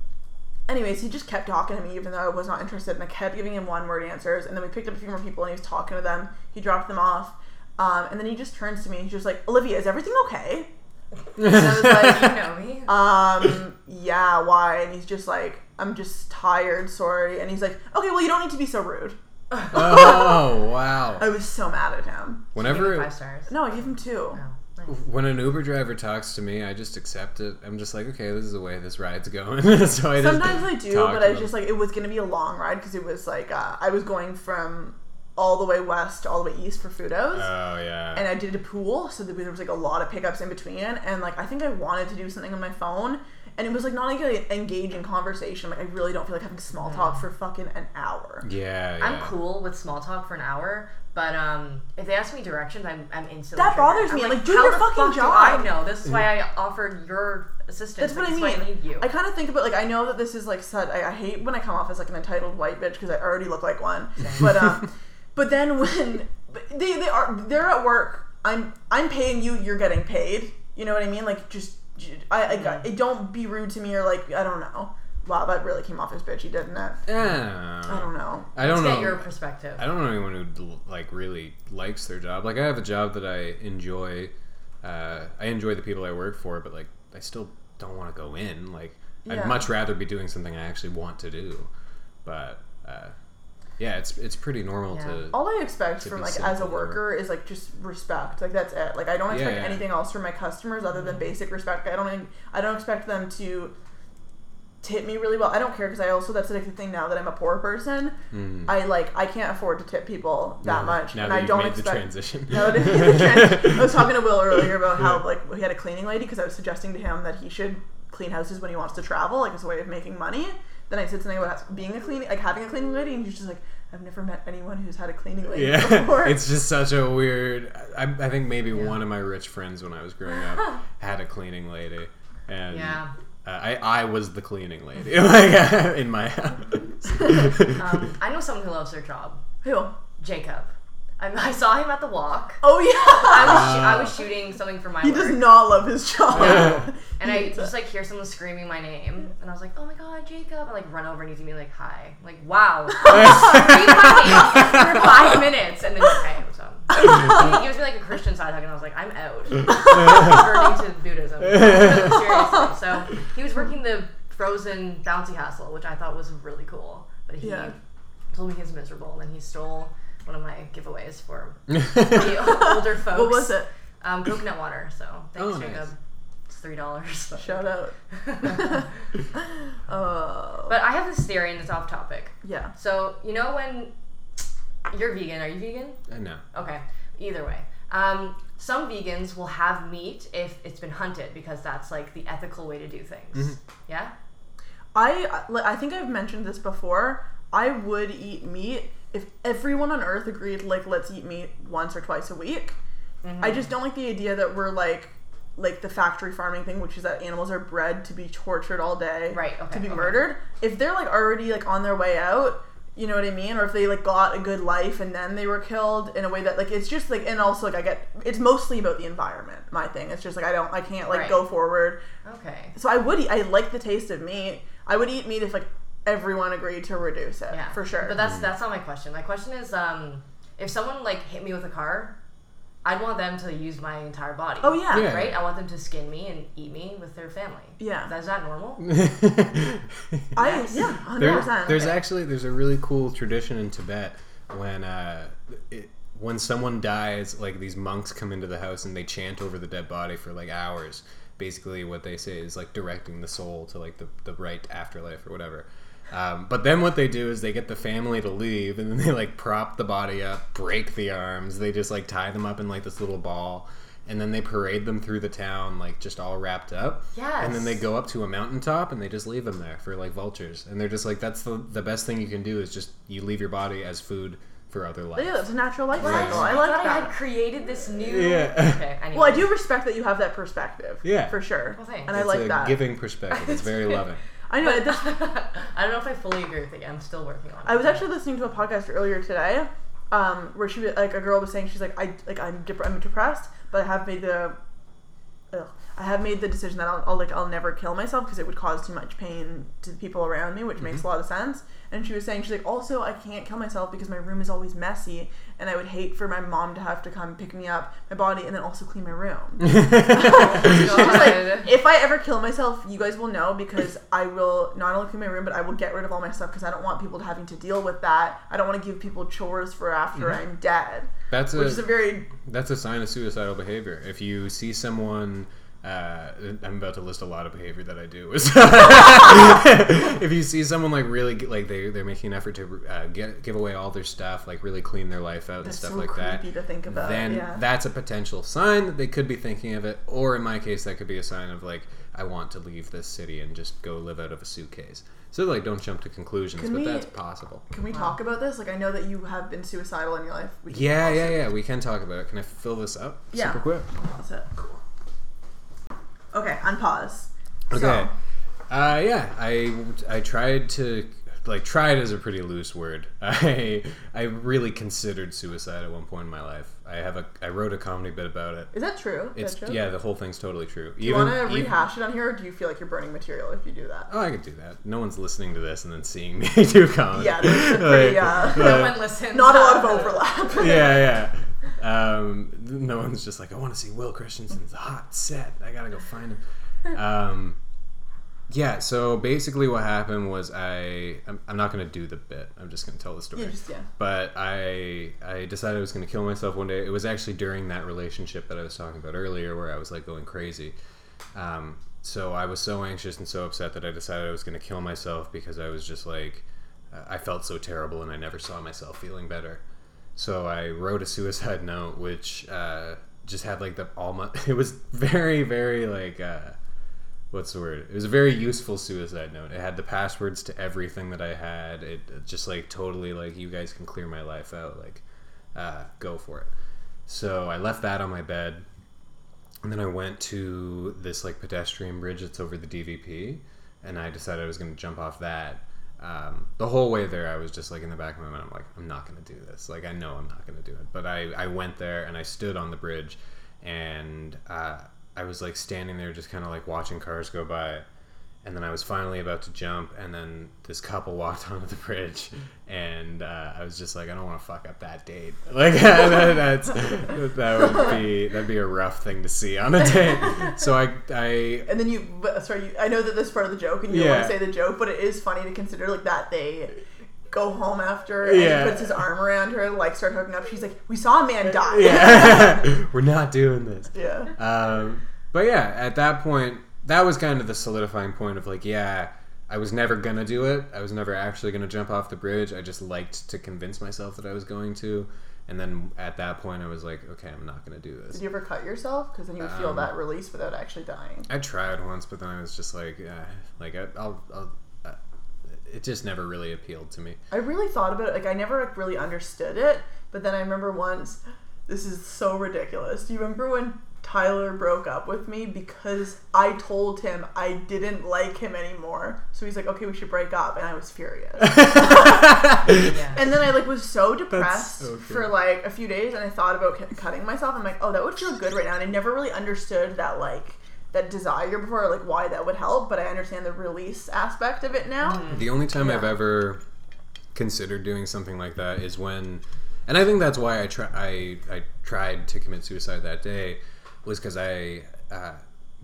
S1: anyways, he just kept talking to me even though I was not interested, and I kept giving him one word answers. And then we picked up a few more people, and he was talking to them. He dropped them off, um, and then he just turns to me and he's just like, "Olivia, is everything okay?" And I was <laughs> like,
S2: you know me
S1: um, yeah, why? And he's just like, "I'm just tired, sorry." And he's like, "Okay, well, you don't need to be so rude."
S4: Oh wow! <laughs>
S1: I was so mad at him.
S4: Whenever
S2: five stars
S1: No, I gave him two.
S2: Oh, nice.
S4: When an Uber driver talks to me, I just accept it. I'm just like, okay, this is the way this ride's going. <laughs> so I
S1: Sometimes I do, but
S4: to
S1: I
S4: them.
S1: just like it was gonna be a long ride because it was like uh, I was going from all the way west to all the way east for Fudos.
S4: Oh yeah.
S1: and I did a pool, so there was like a lot of pickups in between, and like I think I wanted to do something on my phone, and it was like not like an engaging conversation. Like I really don't feel like having small talk for fucking an hour.
S4: yeah, yeah.
S2: I'm cool with small talk for an hour, but um, if they ask me directions, I'm, I'm instantly.
S1: That
S2: triggered.
S1: bothers me.
S2: I'm
S1: Like, do
S2: how
S1: your
S2: the
S1: fucking
S2: fuck do
S1: job.
S2: I know. This is why I offered your assistance.
S1: That's what
S2: like,
S1: I
S2: this is
S1: mean.
S2: why I need you.
S1: I kind of think about like I know that this is like said. I, I hate when I come off as like an entitled white bitch because I already look like one. But um, <laughs> but then when but they they are they're at work, I'm I'm paying you. You're getting paid. You know what I mean? Like just I I, got, don't be rude to me or like I don't know. Wow, that really came off as bitchy, didn't it?
S4: Yeah.
S1: I don't know.
S4: I don't
S2: Let's
S4: know.
S2: get your perspective.
S4: I don't know anyone who like really likes their job. Like I have a job that I enjoy. Uh, I enjoy the people I work for, but like I still don't want to go in. Like
S1: Yeah.
S4: I'd much rather be doing something I actually want to do. But uh, yeah, it's it's pretty normal
S2: Yeah.
S4: to.
S1: All I expect from like as a
S4: simple or-
S1: worker is like just respect. Like that's it. Like I don't expect
S4: yeah.
S1: anything else from my customers other than basic respect. I don't I don't expect them to tip me really well. I don't care because I also that's like the thing now that I'm a poor person.
S4: Mm.
S1: I like I can't afford to tip people that
S4: Now-
S1: much,
S4: Now
S1: and
S4: that
S1: I don't
S4: made the
S1: expect.
S4: transition. <laughs>
S1: No, the <laughs> trend. I was talking to Will earlier about how like he had a cleaning lady because I was suggesting to him that he should clean houses when he wants to travel, like as a way of making money. Then I said something about being a cleaning, like having a cleaning lady, and he's just like, I've never met anyone who's had a cleaning lady
S4: Yeah,
S1: before. <laughs>
S4: it's just such a weird. I, I think maybe one of my rich friends when I was growing up had a cleaning lady, and
S2: Yeah.
S4: Uh, I I was the cleaning lady <laughs> <laughs> in my <laughs> house.
S2: Um, I know someone who loves their job.
S1: Who?
S2: Jacob. I, I saw him at the walk.
S1: Oh yeah.
S2: I was sh- I was shooting something for my
S1: he
S2: work.
S1: does not love his job.
S2: And I just like hear someone screaming my name, and I was like, "Oh my god, Jacob!" I like run over and he's gonna be like, "Hi!" I'm like, wow, scream my name for five minutes, and then you pay him some. And he gives me like a Christian side hug, and I was like, "I'm out." <laughs> Converting to Buddhism. <laughs> Seriously. So he was working the frozen bouncy castle, which I thought was really cool, but he
S1: Yeah.
S2: told me he's miserable, and then he stole one of my giveaways for <laughs> the older folks.
S1: what was it?
S2: Um, coconut water. So thanks,
S4: Oh, nice.
S2: Jacob. It's three dollars.
S1: Shout out. uh,
S2: But I have this theory, and it's off topic.
S1: yeah.
S2: So you know when you're vegan? Are you vegan?
S4: Uh, no.
S2: Okay. Either way, um, some vegans will have meat if it's been hunted because that's like the ethical way to do things. Yeah.
S1: I I think I've mentioned this before. I would eat meat if everyone on earth agreed like let's eat meat once or twice a week. I just don't like the idea that we're like like the factory farming thing, which is that animals are bred to be tortured all day,
S2: Right, okay,
S1: to be
S2: okay.
S1: murdered. If they're like already like on their way out, you know what I mean, or if they like got a good life and then they were killed in a way that like it's just like and also like I get it's mostly about the environment. My thing, it's just like I don't I can't like
S2: Right.
S1: go forward
S2: Okay.
S1: so I would eat. I like the taste of meat. I would eat meat if like everyone agreed to reduce it.
S2: Yeah,
S1: for sure.
S2: But that's that's not my question. My question is, um, if someone like hit me with a car, I'd want them to use my entire body.
S1: Oh yeah.
S4: Yeah.
S2: Right? I want them to skin me and eat me with their family.
S1: Yeah.
S2: Is that normal? <laughs>
S1: I yeah, hundred
S4: There-
S1: percent.
S4: there's actually there's a really cool tradition in Tibet when uh, it, when someone dies, like these monks come into the house and they chant over the dead body for like hours. Basically, what they say is like directing the soul to like the, the right afterlife or whatever. Um, but then what they do is they get the family to leave and then they like prop the body up, break the arms. They just like tie them up in like this little ball. And then they parade them through the town, like just all wrapped up. And then they go up to a mountaintop and they just leave them there for like vultures. And they're just like, that's the, the best thing you can do is just you leave your body as food for other life.
S1: yeah, it's a natural life
S2: What?
S1: cycle. I
S2: I
S1: like
S2: thought I had
S1: that.
S2: created this new.
S4: Yeah.
S2: Okay. <laughs> Anyway.
S1: Well, I do respect that you have that perspective.
S4: Yeah.
S1: for sure.
S2: Well, thanks.
S1: and I like
S4: a
S1: that.
S4: giving perspective. It's very <laughs> loving.
S1: I know.
S2: But
S1: This, <laughs>
S2: I don't know if I fully agree with it. I'm still working on it.
S1: I was actually listening to a podcast earlier today, um, where she was like a girl was saying she's like I like I'm dep- I'm depressed, but I have made the, ugh, I have made the decision that I'll, I'll like I'll never kill myself because it would cause too much pain to the people around me, which makes a lot of sense. And she was saying she's like also I can't kill myself because my room is always messy, and I would hate for my mom to have to come pick me up, my body, and then also clean my room. <laughs> She's like, if I ever kill myself, you guys will know because I will not only clean my room, but I will get rid of all my stuff because I don't want people having to deal with that. I don't want to give people chores for after mm-hmm. I'm dead,
S4: That's
S1: which is a
S4: a
S1: very
S4: that's a sign of suicidal behavior. If you see someone, uh, I'm about to list a lot of behavior that I do. <laughs> if you see someone like really like they they're making an effort to uh, get give away all their stuff, like really clean their life out and stuff
S1: so
S4: like that.
S1: to think about.
S4: then
S1: yeah.
S4: that's a potential sign that they could be thinking of it, or in my case, that could be a sign of like I want to leave this city and just go live out of a suitcase. So like, don't jump to conclusions,
S1: Can
S4: but
S1: we-
S4: that's possible.
S1: Can we talk about this? Like I know that you have been suicidal in your life. We
S4: Yeah, yeah, yeah. We can talk about it. Can I fill this up
S1: Yeah.
S4: super quick?
S1: Pause it. Okay, unpause.
S4: Okay.
S1: So,
S4: Uh, yeah, I I tried to like tried is a pretty loose word. <laughs> I I really considered suicide at one point in my life. I have a I wrote a comedy bit about it.
S1: is that true?
S4: It's
S1: that true?
S4: yeah, the whole thing's totally true.
S1: Do you want to rehash it on here, or do you feel like you're burning material if you do that?
S4: Oh, I could do that. No one's listening to this and then seeing <laughs> me do comedy.
S1: Yeah, there's a pretty, <laughs> uh,
S2: no one listens.
S1: Not a lot of overlap.
S4: yeah, yeah. Um, no one's just like, I want to see Will Christensen's hot set. I gotta go find him. Um, yeah. So basically, what happened was I. I'm, I'm not gonna do the bit. I'm just gonna tell the story.
S1: Yeah, just yeah.
S4: but I I decided I was going to kill myself one day. It was actually during that relationship that I was talking about earlier, where I was like going crazy. Um, so I was so anxious and so upset that I decided I was going to kill myself because I was just like I felt so terrible and I never saw myself feeling better. So I wrote a suicide note, which uh, just had like the all my. <laughs> It was very very like. Uh, what's the word? It was a very useful suicide note. It had the passwords to everything that I had. It it just like totally like you guys can clear my life out. Like, uh, go for it. So I left that on my bed, and then I went to this like pedestrian bridge that's over the DVP, and I decided I was going to jump off that. Um, the whole way there, I was just like in the back of my mind, I'm like, I'm not going to do this. Like, I know I'm not going to do it. But I, I went there and I stood on the bridge, and uh, I was like standing there, just kind of like watching cars go by. And then I was finally about to jump, and then this couple <laughs> walked onto the bridge, and uh, I was just like, I don't want to fuck up that date. <laughs> Like <laughs> that, that's that would be that'd be a rough thing to see on a date. So I I
S1: And then you, but, sorry, you, I know that this part of the joke, and you don't want to say the joke, but it is funny to consider like that they go home after and
S4: Yeah.
S1: he puts his arm around her, like start hooking up. She's like, "We saw a man die."
S4: yeah, we're not doing this.
S1: yeah.
S4: Um, but yeah, at that point, that was kind of the solidifying point of like, yeah, I was never gonna do it. I was never actually gonna jump off the bridge. I just liked to convince myself that I was going to. And then at that point, I was like, okay, I'm not gonna do this.
S1: Did you ever cut yourself? Because then you would feel
S4: Um,
S1: that release without actually dying.
S4: I tried once, but then I was just like, yeah, like I, I'll, I'll uh, it just never really appealed to me.
S1: I really thought about it. Like I never like, really understood it, but then I remember once. This is so ridiculous. Do you remember when Tyler broke up with me because I told him I didn't like him anymore? So he's like, "Okay, we should break up," and I was furious. <laughs>
S2: Yeah.
S1: and then I like was so depressed
S4: so
S1: for like a few days, and I thought about cu- cutting myself. I'm like, "Oh, that would feel good right now," and I never really understood that like that desire before, like why that would help. But I understand the release aspect of it now. Mm-hmm.
S4: The only time I've ever considered doing something like that is when and I think that's why I try I I tried to commit suicide that day was because I uh,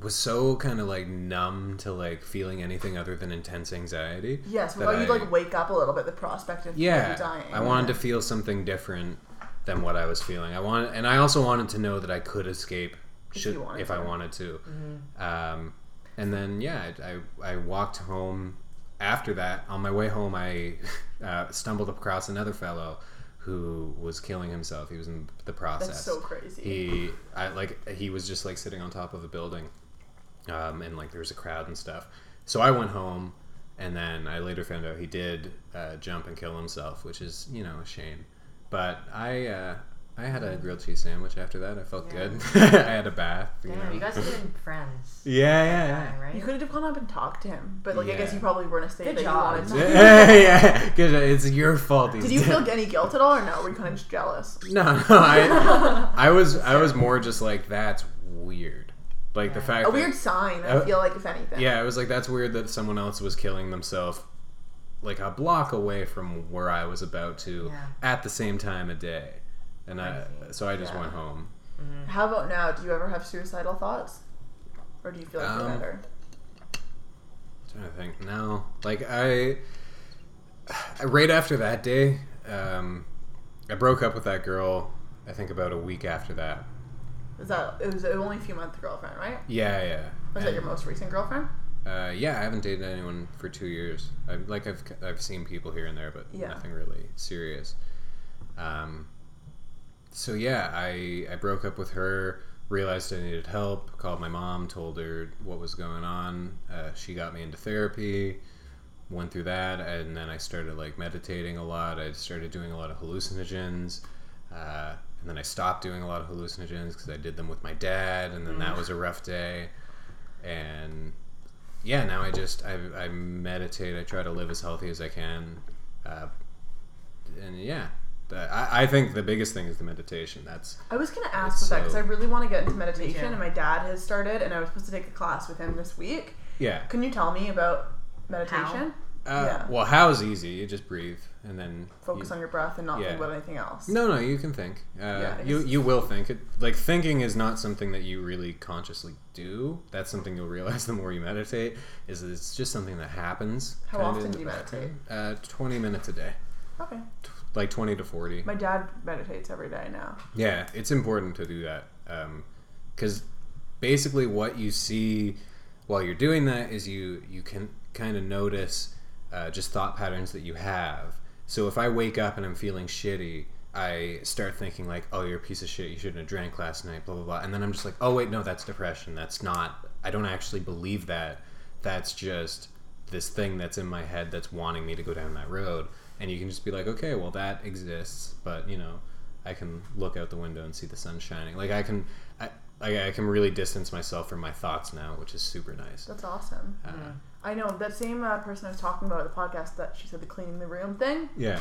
S4: was so kind of like numb to like feeling anything other than intense anxiety.
S1: Yes, without you
S4: I-
S1: like wake up a little bit, the prospect of
S4: yeah,
S1: dying.
S4: I wanted to feel something different than what I was feeling. I wanted, and I also wanted to know that I could escape should
S1: wanted
S4: if I wanted to. Um, and then yeah, I, I I walked home. After that, on my way home, I <laughs> uh, stumbled across another fellow who was killing himself. He was in the process.
S1: That's so crazy.
S4: He, I like, he was just like sitting on top of a building, um, and like there was a crowd and stuff. So I went home, and then I later found out he did uh, jump and kill himself, which is you know a shame. But I, uh, I had a grilled cheese sandwich after that. I felt
S2: Yeah.
S4: good. <laughs> I had a bath. You
S2: Damn,
S4: know.
S2: you guys have been friends. <laughs>
S4: yeah, yeah,
S2: Yeah,
S4: yeah.
S2: right?
S1: You could have gone up and talked to him, but like I guess
S4: Yeah.
S1: you probably weren't a state
S2: Good
S1: that
S2: job.
S1: you wanted to. <laughs>
S4: yeah, because it's your fault. He's
S1: Did you
S4: dead.
S1: feel any guilt at all, or no? Were you kind of just jealous?
S4: No, no, I, I was, I was more just like that's weird, like the
S2: Yeah.
S4: fact
S1: A
S4: that,
S1: weird sign. I
S4: Uh,
S1: feel like, if anything.
S4: yeah, it was like that's weird that someone else was killing themselves, like a block away from where I was about to,
S2: Yeah.
S4: at the same time of day, and I,
S2: Crazy.
S4: so I just
S1: Yeah.
S4: went home.
S1: How about now? Do you ever have suicidal thoughts, or do you feel like you're
S4: Um,
S1: better?
S4: trying to think now, like I, <sighs> right after that day, um, I broke up with that girl. I think about a week after that.
S1: Is that it was only a few month girlfriend, right?
S4: Yeah, yeah.
S1: Was that your most recent girlfriend?
S4: Uh, yeah, I haven't dated anyone for two years. I like I've I've seen people here and there, but
S1: Yeah.
S4: nothing really serious. Um, so yeah, I I broke up with her. Realized I needed help. Called my mom. Told her what was going on. Uh, she got me into therapy. Went through that, and then I started like meditating a lot. I started doing a lot of hallucinogens. Uh, and then I stopped doing a lot of hallucinogens because I did them with my dad, and then that was a rough day. And yeah, now I just I, I meditate. I try to live as healthy as I can, uh, and yeah, I, I think the biggest thing is the meditation. That's
S1: I was gonna ask
S4: It's
S1: with that because I really want to get into meditation,
S2: too.
S1: and my dad has started, and I was supposed to take a class with him this week.
S4: yeah.
S1: Can you tell me about meditation?
S4: Uh,
S1: Yeah.
S4: Well, how's easy? You just breathe and then
S1: Focus
S4: you-
S1: on your breath and not
S4: Yeah.
S1: think about anything else.
S4: No, no, you can think. Uh,
S1: Yeah,
S4: you you will think. It, like thinking is not something that you really consciously do. That's something you'll realize <laughs> the more you meditate. Is that it's just something that happens.
S1: How often do you meditate?
S4: Uh, twenty minutes a day,
S1: Okay.
S4: Like twenty to forty.
S1: My dad meditates every day now.
S4: Yeah, it's important to do that because basically what you see while you're doing that is you you can kind of notice uh, just thought patterns that you have. So if I wake up and I'm feeling shitty, I start thinking like, "Oh, you're a piece of shit. You shouldn't have drank last night." Blah blah blah. And then I'm just like, "Oh wait, no, that's depression. That's not. I don't actually believe that. That's just this thing that's in my head that's wanting me to go down that road." And you can just be like, "Okay, well that exists, but you know." I can look out the window and see the sun shining. Like I can, I, I, I can really distance myself from my thoughts now, which is super nice.
S1: That's awesome.
S4: Uh,
S1: I know that same uh, person I was talking about at the podcast that she said the cleaning the room thing.
S4: yeah,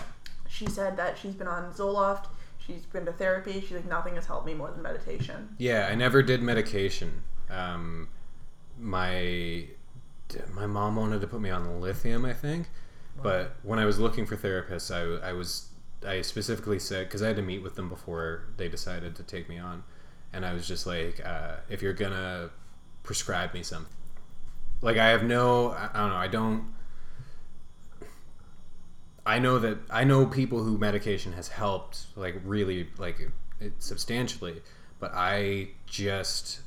S1: She said that she's been on Zoloft. She's been to therapy. She's like nothing has helped me more than meditation.
S4: yeah. I never did medication. Um, my my mom wanted to put me on lithium, I think, but when I was looking for therapists, I, I was I specifically said because I had to meet with them before they decided to take me on, and I was just like, uh, if you're gonna prescribe me something, like I have no, I, I don't know, I don't. I know that I know people who medication has helped like really like it substantially, but I just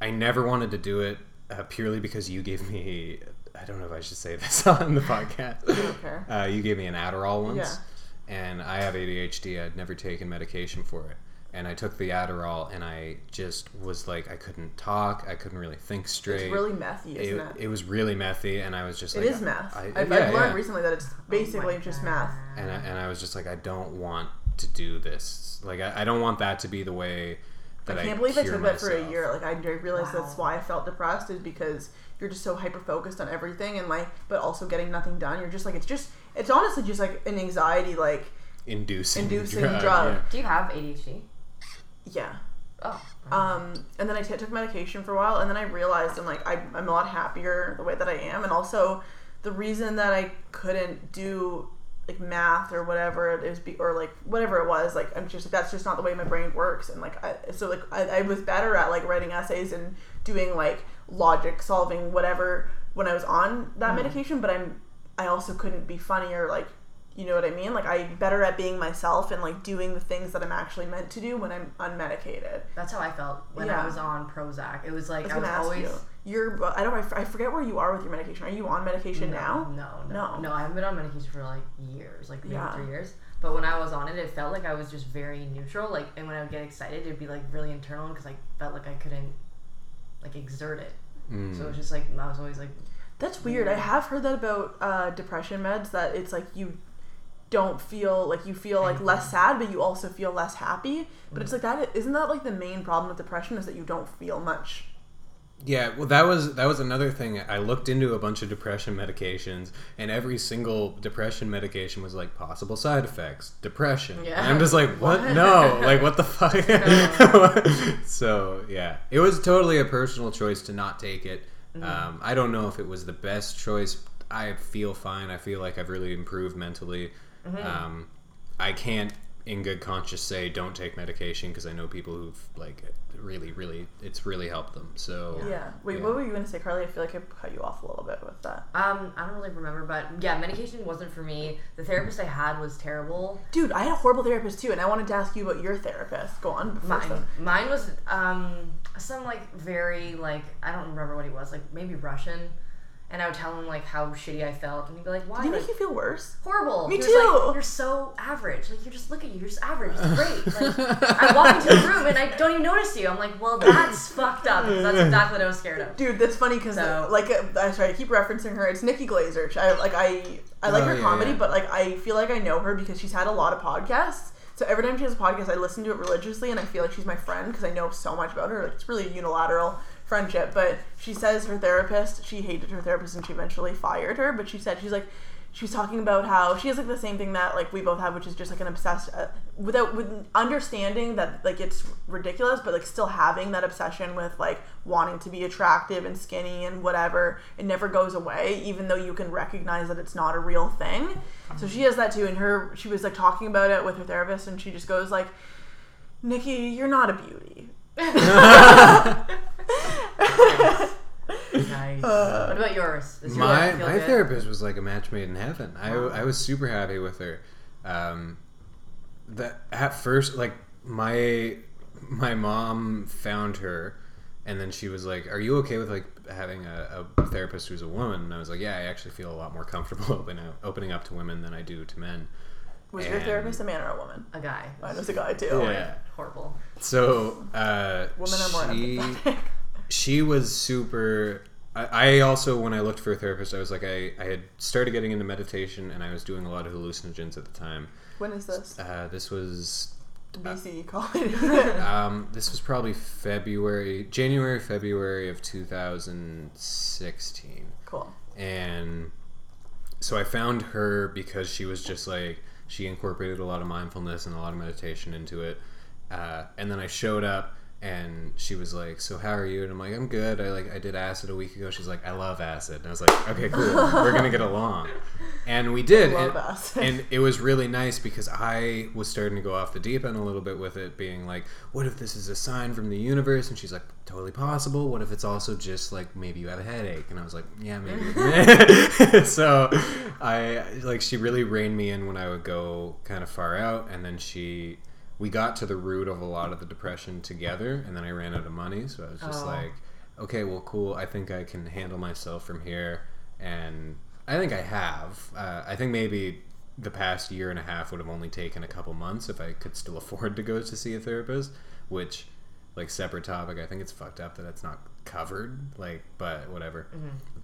S4: I never wanted to do it uh, purely because you gave me I don't know if I should say this <laughs> on the podcast.
S1: don't. <laughs>
S4: Uh, you gave me an Adderall once,
S1: Yeah.
S4: and I have ADHD. I'd never taken medication for it, and I took the Adderall, and I just was like I couldn't talk. I couldn't really think straight.
S1: It's really methy, isn't
S4: it,
S1: it?
S4: it was really methy, and I was just
S1: It
S4: like,
S1: is meth.
S4: I,
S1: I, have
S4: yeah,
S1: I've learned
S4: yeah.
S1: recently that it's basically just meth.
S4: and I, and I was just like, I don't want to do this. Like, I, I don't want that to be the way that I,
S1: I can't believe I
S4: cure
S1: took that for a year. Like I realized
S2: Wow.
S1: that's why I felt depressed is because you're just so hyper focused on everything and like, but also getting nothing done. You're just like it's just it's honestly just like an anxiety like
S4: Inducing, <laughs>
S1: Inducing
S4: drug.
S1: drug.
S4: yeah.
S2: Do you have ADHD?
S1: yeah.
S2: Oh.
S1: Um, and then I t- took medication for a while, and then I realized I'm like I, I'm a lot happier the way that I am, and also the reason that I couldn't do like math or whatever it is, be, or like whatever it was. Like I'm just like that's just not the way my brain works. And like I, so like I, I was better at like writing essays and doing like logic solving whatever when I was on that mm-hmm. medication. But I'm I also couldn't be funny or like you know what I mean? Like I'm better at being myself and like doing the things that I'm actually meant to do when I'm unmedicated.
S2: That's how I felt when
S1: Yeah.
S2: I was on Prozac. It was like
S1: I was
S2: I was always.
S1: you. You're I don't I forget where you are with your medication. Are you on medication now?
S2: No,
S1: No.
S2: no, no. I haven't been on medication for like years, like maybe
S1: Yeah.
S2: three years. But when I was on it, it felt like I was just very neutral. Like, and when I would get excited, it'd be like really internal because I felt like I couldn't like exert it.
S4: Mm.
S2: So it was just like I was always like,
S1: That's weird. I have heard that about uh, depression meds that it's like you don't feel like you feel like less sad, but you also feel less happy. But it's like that isn't that like the main problem with depression is that you don't feel much.
S4: Yeah, well, that was that was another thing. I looked into a bunch of depression medications, and every single depression medication was like possible side effects, depression.
S2: Yeah.
S4: And I'm just like, what? No, <laughs> like what the fuck? <laughs> so yeah, it was totally a personal choice to not take it. Um, I don't know if it was the best choice. I feel fine. I feel like I've really improved mentally. Um, I can't, in good conscience, say don't take medication because I know people who've like really, really, it's really helped them. So
S1: Yeah. Wait,
S4: Yeah.
S1: what were you gonna say, Carly? I feel like I cut you off a little bit with that.
S2: um, I don't really remember, but yeah, medication wasn't for me. The therapist I had was terrible.
S1: Dude, I had a horrible therapist too, and I wanted to ask you about your therapist. Go on.
S2: Mine,
S1: then.
S2: mine was um some like very like I don't remember what he was like maybe Russian, and I would tell him like how shitty I felt, and he'd be like, "Why?"
S1: Did he
S2: Like,
S1: make you feel worse?
S2: horrible.
S1: Me
S2: He was
S1: too.
S2: Like, you're so average. Like you're just look at you. You're just average. It's great. Like I walk into a room and I don't even notice you. I'm like, well, that's <laughs> fucked up. That's exactly what I was scared of.
S1: Dude, that's funny because
S2: So-
S1: like uh, I'm sorry, I keep referencing her. It's Nikki Glazer. I like I I like
S4: Oh,
S1: her
S4: yeah,
S1: comedy,
S4: yeah.
S1: but like I feel like I know her because she's had a lot of podcasts. So every time she has a podcast, I listen to it religiously, and I feel like she's my friend because I know so much about her. Like it's really unilateral friendship. But she says her therapist, she hated her therapist, and she eventually fired her. But she said she's like. She's talking about how she has like the same thing that like we both have, which is just like an obsessed, uh, without with understanding that like it's ridiculous, but like still having that obsession with like wanting to be attractive and skinny and whatever. It never goes away, even though you can recognize that it's not a real thing. So she has that too, and her she was like talking about it with her therapist, and she just goes like, "Nikki, you're not a beauty." <laughs> <laughs>
S2: Nice.
S1: Uh,
S2: what about yours? Does yours
S4: my
S2: feel
S4: my
S2: good?
S4: therapist was like a match made in heaven. I, I was super happy with her. Um, that at first, like my my mom found her, and then she was like, "Are you okay with like having a, a therapist who's a woman?" And I was like, "Yeah, I actually feel a lot more comfortable <laughs> opening up, opening up to women than I do to men."
S1: Was your therapist a man or a woman?
S2: A guy.
S1: Mine was a guy too.
S4: Yeah.
S2: Horrible.
S4: So uh,
S1: Women are more
S4: she,
S1: empathetic. <laughs>
S4: she was super I, I also when i looked for a therapist i was like I, I had started getting into meditation and i was doing a lot of hallucinogens at the time
S1: When is this?
S4: uh, this was
S1: BC college. <laughs>
S4: um, this was probably february january february of 2016
S1: cool.
S4: and so I found her because she was just like she incorporated a lot of mindfulness and a lot of meditation into it. Uh, and then I showed up and she was like, "So how are you?" And I'm like, "I'm good. I like I did acid a week ago." She's like, "I love acid." And I was like, "Okay, cool. We're gonna get along." And we did.
S1: Love
S4: and,
S1: acid.
S4: and it was really nice because I was starting to go off the deep end a little bit with it, being like, "What if this is a sign from the universe?" And she's like, "Totally possible. What if it's also just like maybe you have a headache?" And I was like, "Yeah, maybe." <laughs> so I like she really reined me in when I would go kind of far out, and then she we got to the root of a lot of the depression together, and then I ran out of money, so I was just
S2: Oh.
S4: like, "Okay, well, cool. I think I can handle myself from here," and I think I have. Uh, I think maybe the past year and a half would have only taken a couple months if I could still <laughs> afford to go to see a therapist, which, like, separate topic. I think it's fucked up that it's not covered. Like, but whatever.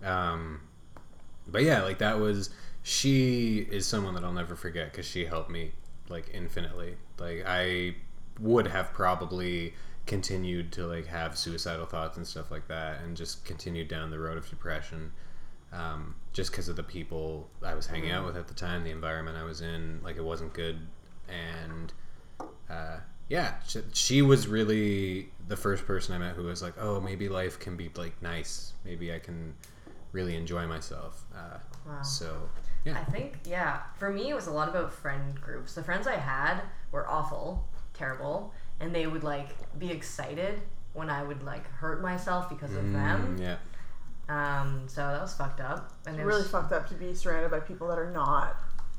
S4: Um, but yeah, like that was. She is someone that I'll never forget because she helped me like infinitely. Like I would have probably continued to like have suicidal thoughts and stuff like that, and just continued down the road of depression um, just because of the people I was hanging out with at the time, the environment I was in, like it wasn't good, and uh, yeah, she, she was really the first person I met who was like, oh, maybe life can be like nice, maybe I can really enjoy myself. Uh,
S2: Wow.
S4: So
S2: I think, yeah. For me, it was a lot about friend groups. The friends I had were awful, terrible, and they would like be excited when I would like hurt myself because of them.
S4: Mm, yeah,
S2: Um, so that was fucked up. And it
S1: It's really
S2: was,
S1: fucked up to be surrounded by people that are not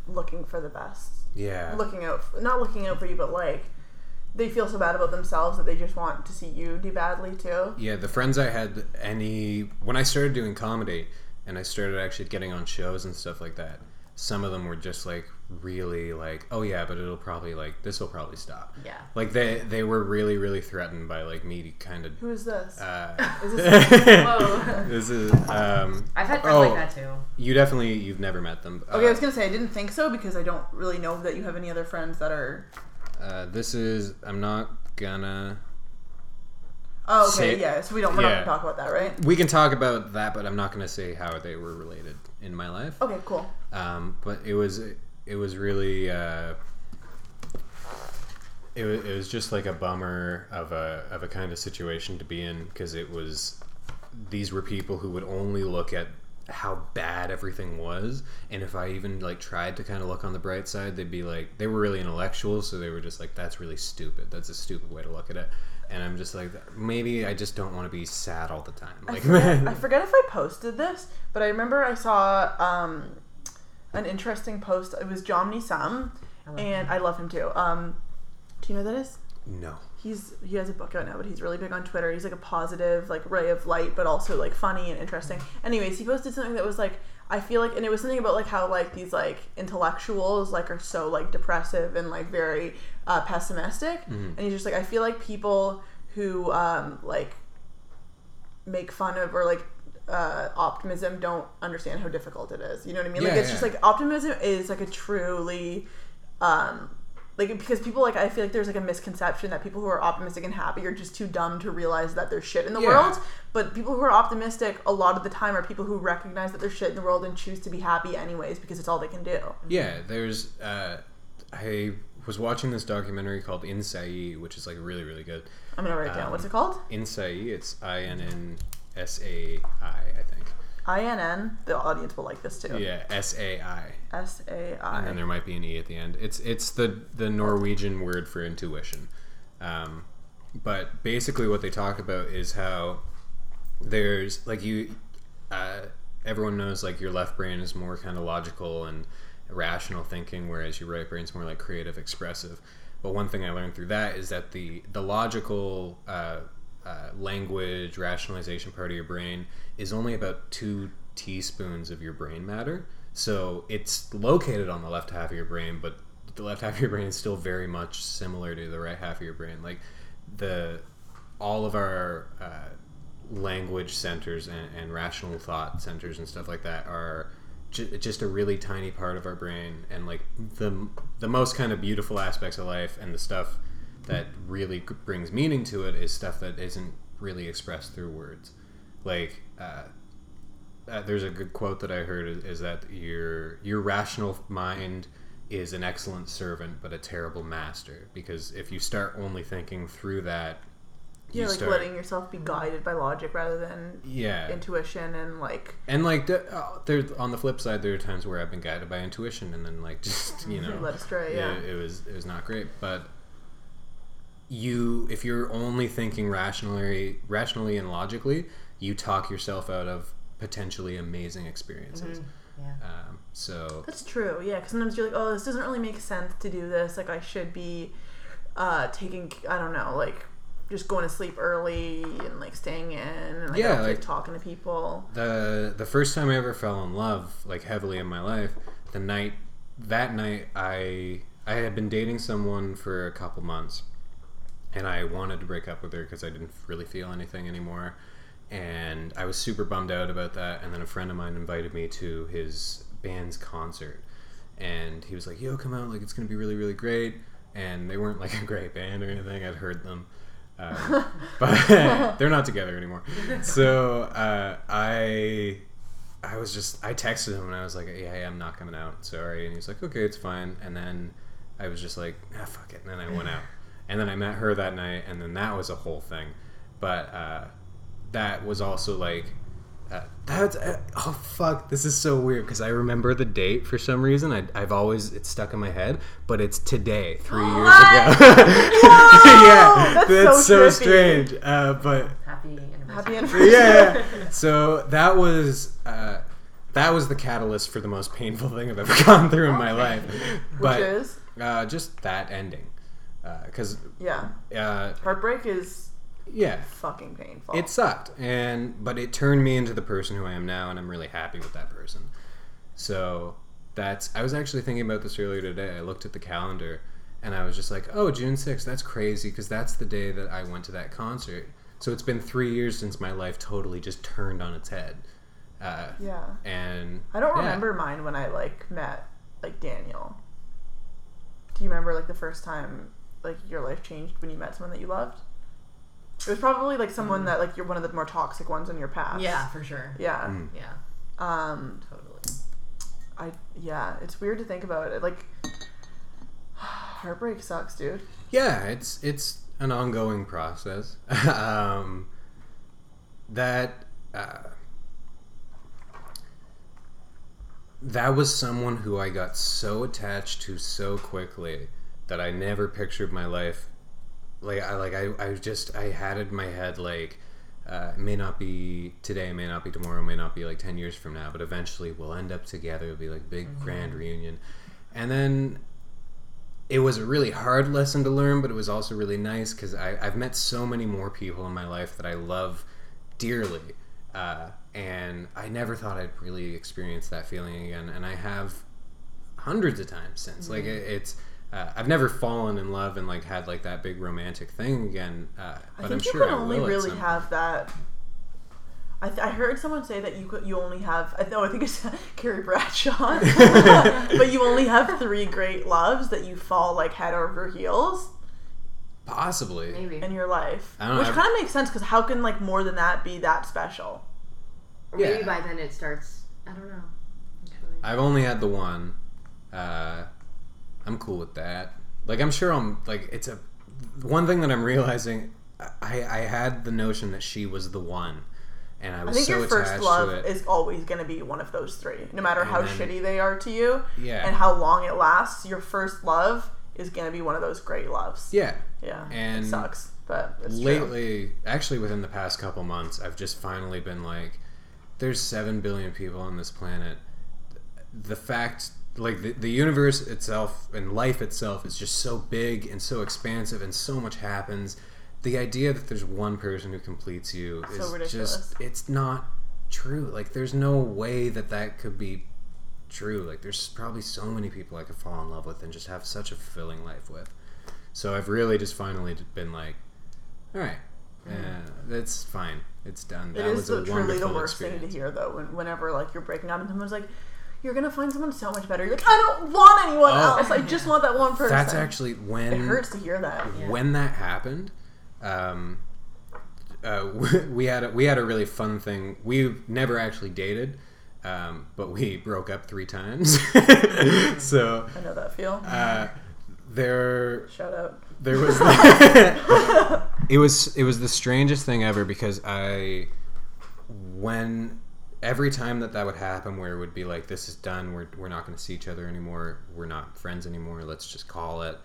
S1: looking for the best.
S4: yeah.
S1: Looking out, not looking out for you, but like they feel so bad about themselves that they just want to see you do badly too.
S4: Yeah, the friends I had, any when I started doing comedy and I started actually getting on shows and stuff like that, some of them were just like really like, oh yeah, but it'll probably like this will probably stop.
S2: yeah.
S4: Like they they were really really threatened by like me kind of.
S1: Who is this?
S4: Uh, <laughs>
S1: Is this- <laughs>
S2: Whoa.
S4: this is um.
S2: I've had friends
S4: Oh.
S2: like that too.
S4: You definitely you've never met them.
S1: okay, I was
S4: Uh,
S1: gonna say I didn't think so because I don't really know that you have any other friends that are.
S4: uh, this is I'm not gonna.
S1: Oh, okay,
S4: Say-
S1: yeah. So we don't. We're not gonna talk about that, right?
S4: We can talk about that, but I'm not gonna say how they were related in my life.
S1: Okay, cool.
S4: um, but it was it was really uh, it, was, it was just like a bummer of a of a kind of situation to be in because it was these were people who would only look at how bad everything was and if i even like tried to kind of look on the bright side they'd be like they were really intellectual so they were just like that's really stupid that's a stupid way to look at it and i'm just like maybe i just don't want to be sad all the time
S1: I
S4: like
S1: forget, <laughs> I forget if I posted this, but I remember I saw um, an interesting post. It was Jomny Sun, and I love him too. Um, do you know who that is?
S4: no
S1: He's he has a book out now, but he's really big on Twitter. He's like a positive, like ray of light, but also like funny and interesting. Anyways, he posted something that was like I feel like, and it was something about like how like these like intellectuals like are so like depressive and like very uh, pessimistic, and he's just like I feel like people who um like make fun of or like uh, optimism don't understand how difficult it is. You know what I mean? like
S4: Yeah,
S1: it's just like optimism is like a truly um like because people like I feel like there's like a misconception that people who are optimistic and happy are just too dumb to realize that there's shit in the
S4: Yeah.
S1: world. But people who are optimistic a lot of the time are people who recognize that there's shit in the world and choose to be happy anyways because it's all they can do.
S4: Yeah, there's. Uh, I was watching this documentary called Insai, which is like really really good.
S1: I'm gonna write it down.
S4: Um,
S1: What's it called?
S4: Insai, it's I N N S A I, I think.
S1: I N N. The audience will like this too.
S4: Yeah, S A I.
S1: S A I.
S4: and then there might be an E at the end. It's it's the the Norwegian word for intuition. Um, but basically, what they talk about is how there's like you. Uh, everyone knows like your left brain is more kind of logical and rational thinking, whereas your right brain's more like creative, expressive. But one thing I learned through that is that the the logical uh, uh, language rationalization part of your brain is only about two teaspoons of your brain matter. So it's located on the left half of your brain, but the left half of your brain is still very much similar to the right half of your brain. Like the all of our uh, language centers and, and rational thought centers and stuff like that are ju- just a really tiny part of our brain and like the the most kind of beautiful aspects of life and the stuff that really brings meaning to it is stuff that isn't really expressed through words. Like uh, uh, there's a good quote that I heard is, is that your your rational mind is an excellent servant but a terrible master because if you start only thinking through that
S1: Yeah, like
S4: start
S1: letting yourself be guided by logic rather than
S4: yeah
S1: intuition and like
S4: and like the, uh, there on the flip side there are times where I've been guided by intuition and then like <laughs> just you <laughs> know
S1: led astray. Yeah.
S4: it, it was it was not great but you if you're only thinking rationally rationally and logically you talk yourself out of potentially amazing experiences
S2: Yeah.
S4: um, so
S1: That's true. Yeah, because sometimes you're like, oh, this doesn't really make sense to do this. Like, I should be uh, taking, I don't know, like just going to sleep early and like staying in and like,
S4: Yeah,
S1: don't feel like
S4: like-
S1: talking to people.
S4: the the first time I ever fell in love like heavily in my life the night that night I I had been dating someone for a couple months and I wanted to break up with her because I didn't really feel anything anymore and I was super bummed out about that and then a friend of mine invited me to his band's concert and he was like yo come out like it's gonna be really really great and they weren't like <laughs> a great band or anything I'd heard them <laughs> but <laughs> they're not together anymore. So uh, I I was just I texted him and I was like yeah, yeah I'm not coming out. Sorry. And he's like okay it's fine. And then I was just like ah fuck it. And then I went out. And then I met her that night and then that was a whole thing. But uh, that was also like Uh, that's uh, oh fuck! This is so weird because I remember the date for some reason. I, I've always it's stuck in my head, but it's today, three <gasps> years ago. <laughs> yeah,
S1: That's
S4: that's,
S1: so
S4: so, strange. Uh, but
S2: Happy anniversary.
S1: Happy anniversary.
S4: yeah, yeah. <laughs> So that was uh, that was the catalyst for the most painful thing I've ever <laughs> gone through in my life. But
S1: Which is
S4: uh, just that ending, because
S1: yeah,
S4: uh,
S1: heartbreak is
S4: yeah,
S1: fucking painful.
S4: it sucked, and but it turned me into the person who I am now, and I'm really happy with that person. So that's I was actually thinking about this earlier today. I looked at the calendar, and I was just like, oh, June 6th, that's crazy because that's the day that I went to that concert. So it's been three years since my life totally just turned on its head. Uh,
S1: yeah.
S4: and
S1: I don't
S4: yeah.
S1: remember mine when I like met like Daniel. Do you remember like the first time like your life changed when you met someone that you loved? It was probably like
S4: Mm.
S1: someone that like you're one of the more toxic ones in your past.
S2: Yeah, for sure.
S1: Yeah.
S4: Mm.
S2: Yeah,
S1: Um
S2: totally.
S1: I yeah, it's weird to think about it. Like <sighs> heartbreak sucks, dude.
S4: Yeah, it's it's an ongoing process. <laughs> um, that uh, that was someone who I got so attached to so quickly that I never pictured my life like I like I, I just I had it in my head like uh, it may not be today, may not be tomorrow, may not be like ten years from now, but eventually we'll end up together. It'll be like big grand reunion, and then it was a really hard lesson to learn, but it was also really nice because I've met so many more people in my life that I love dearly. Uh, and I never thought I'd really experience that feeling again. And I have hundreds of times since. Like, it, it's. Uh, I've never fallen in love and like had like that big romantic thing again, uh,
S1: I think
S4: I'm
S1: you
S4: sure
S1: can
S4: I
S1: only
S4: will
S1: really
S4: some-
S1: have that. I, th- I heard someone say that you could you only have I no I think it's <laughs> Carrie Bradshaw, <laughs> but you only have three great loves that you fall like head over heels
S4: possibly.
S2: Maybe.
S1: in your life,
S4: I don't
S1: which
S4: I've-
S1: kind of makes sense because how can like more than that be that special?
S2: Or maybe by then it starts. I don't know. Actually.
S4: I've only had the one. Uh, I'm cool with that. Like I'm sure I'm like it's a one thing that I'm realizing. I I had the notion that she was the one, and I was I
S1: think
S4: so
S1: your first
S4: attached
S1: love
S4: it.
S1: is always going to be one of those three, no matter how
S4: then-
S1: shitty they are to you
S4: yeah,
S1: and how long it lasts. Your first love is going to be one of those great loves.
S4: yeah.
S1: Yeah,
S4: And
S1: it sucks, but it's true.
S4: Lately, actually, within the past couple months, I've just finally been like, "There's seven billion people on this planet. The fact, like the, the universe itself and life itself, is just so big and so expansive, and so much happens. The idea that there's one person who completes you is just, it's not true. Like, there's no way that that could be." True, like there's probably so many people I could fall in love with and just have such a fulfilling life with. So I've really just finally been like, all right, yeah, that's fine. It's done.
S1: Mm-hmm. It
S4: that
S1: is
S4: was
S1: the,
S4: a
S1: truly the worst thing to hear, though. When, whenever like you're breaking up and someone's like, "You're gonna find someone so much better," you're like, "I don't want anyone
S4: Oh.
S1: else. I just want that one person."
S4: That's actually when
S1: it hurts to hear that.
S4: when that happened. Um, uh, <laughs> we had a, we had a really fun thing. We never actually dated, um, but we broke up three times. <laughs> so
S1: I know that feel.
S4: uh, there
S1: Shout out.
S4: there was <laughs> it was it was the strangest thing ever because I when every time that that would happen where it would be like this is done we're, we're not going to see each other anymore we're not friends anymore let's just call it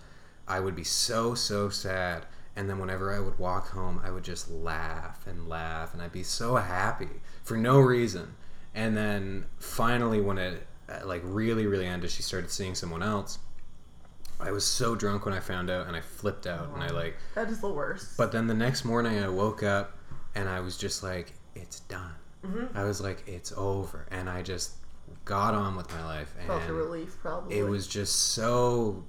S4: I would be so so sad and then whenever I would walk home I would just laugh and laugh and I'd be so happy for no reason and then finally when it uh, like really really ended she started seeing someone else I was so drunk when I found out, and I flipped out, and I like.
S1: That is the worst.
S4: But then the next morning, I woke up, and I was just like, "It's done."
S1: Mm-hmm.
S4: I was like, "It's over," and I just got on with my life,
S1: Felt a
S4: and
S1: relief, probably.
S4: it was just so.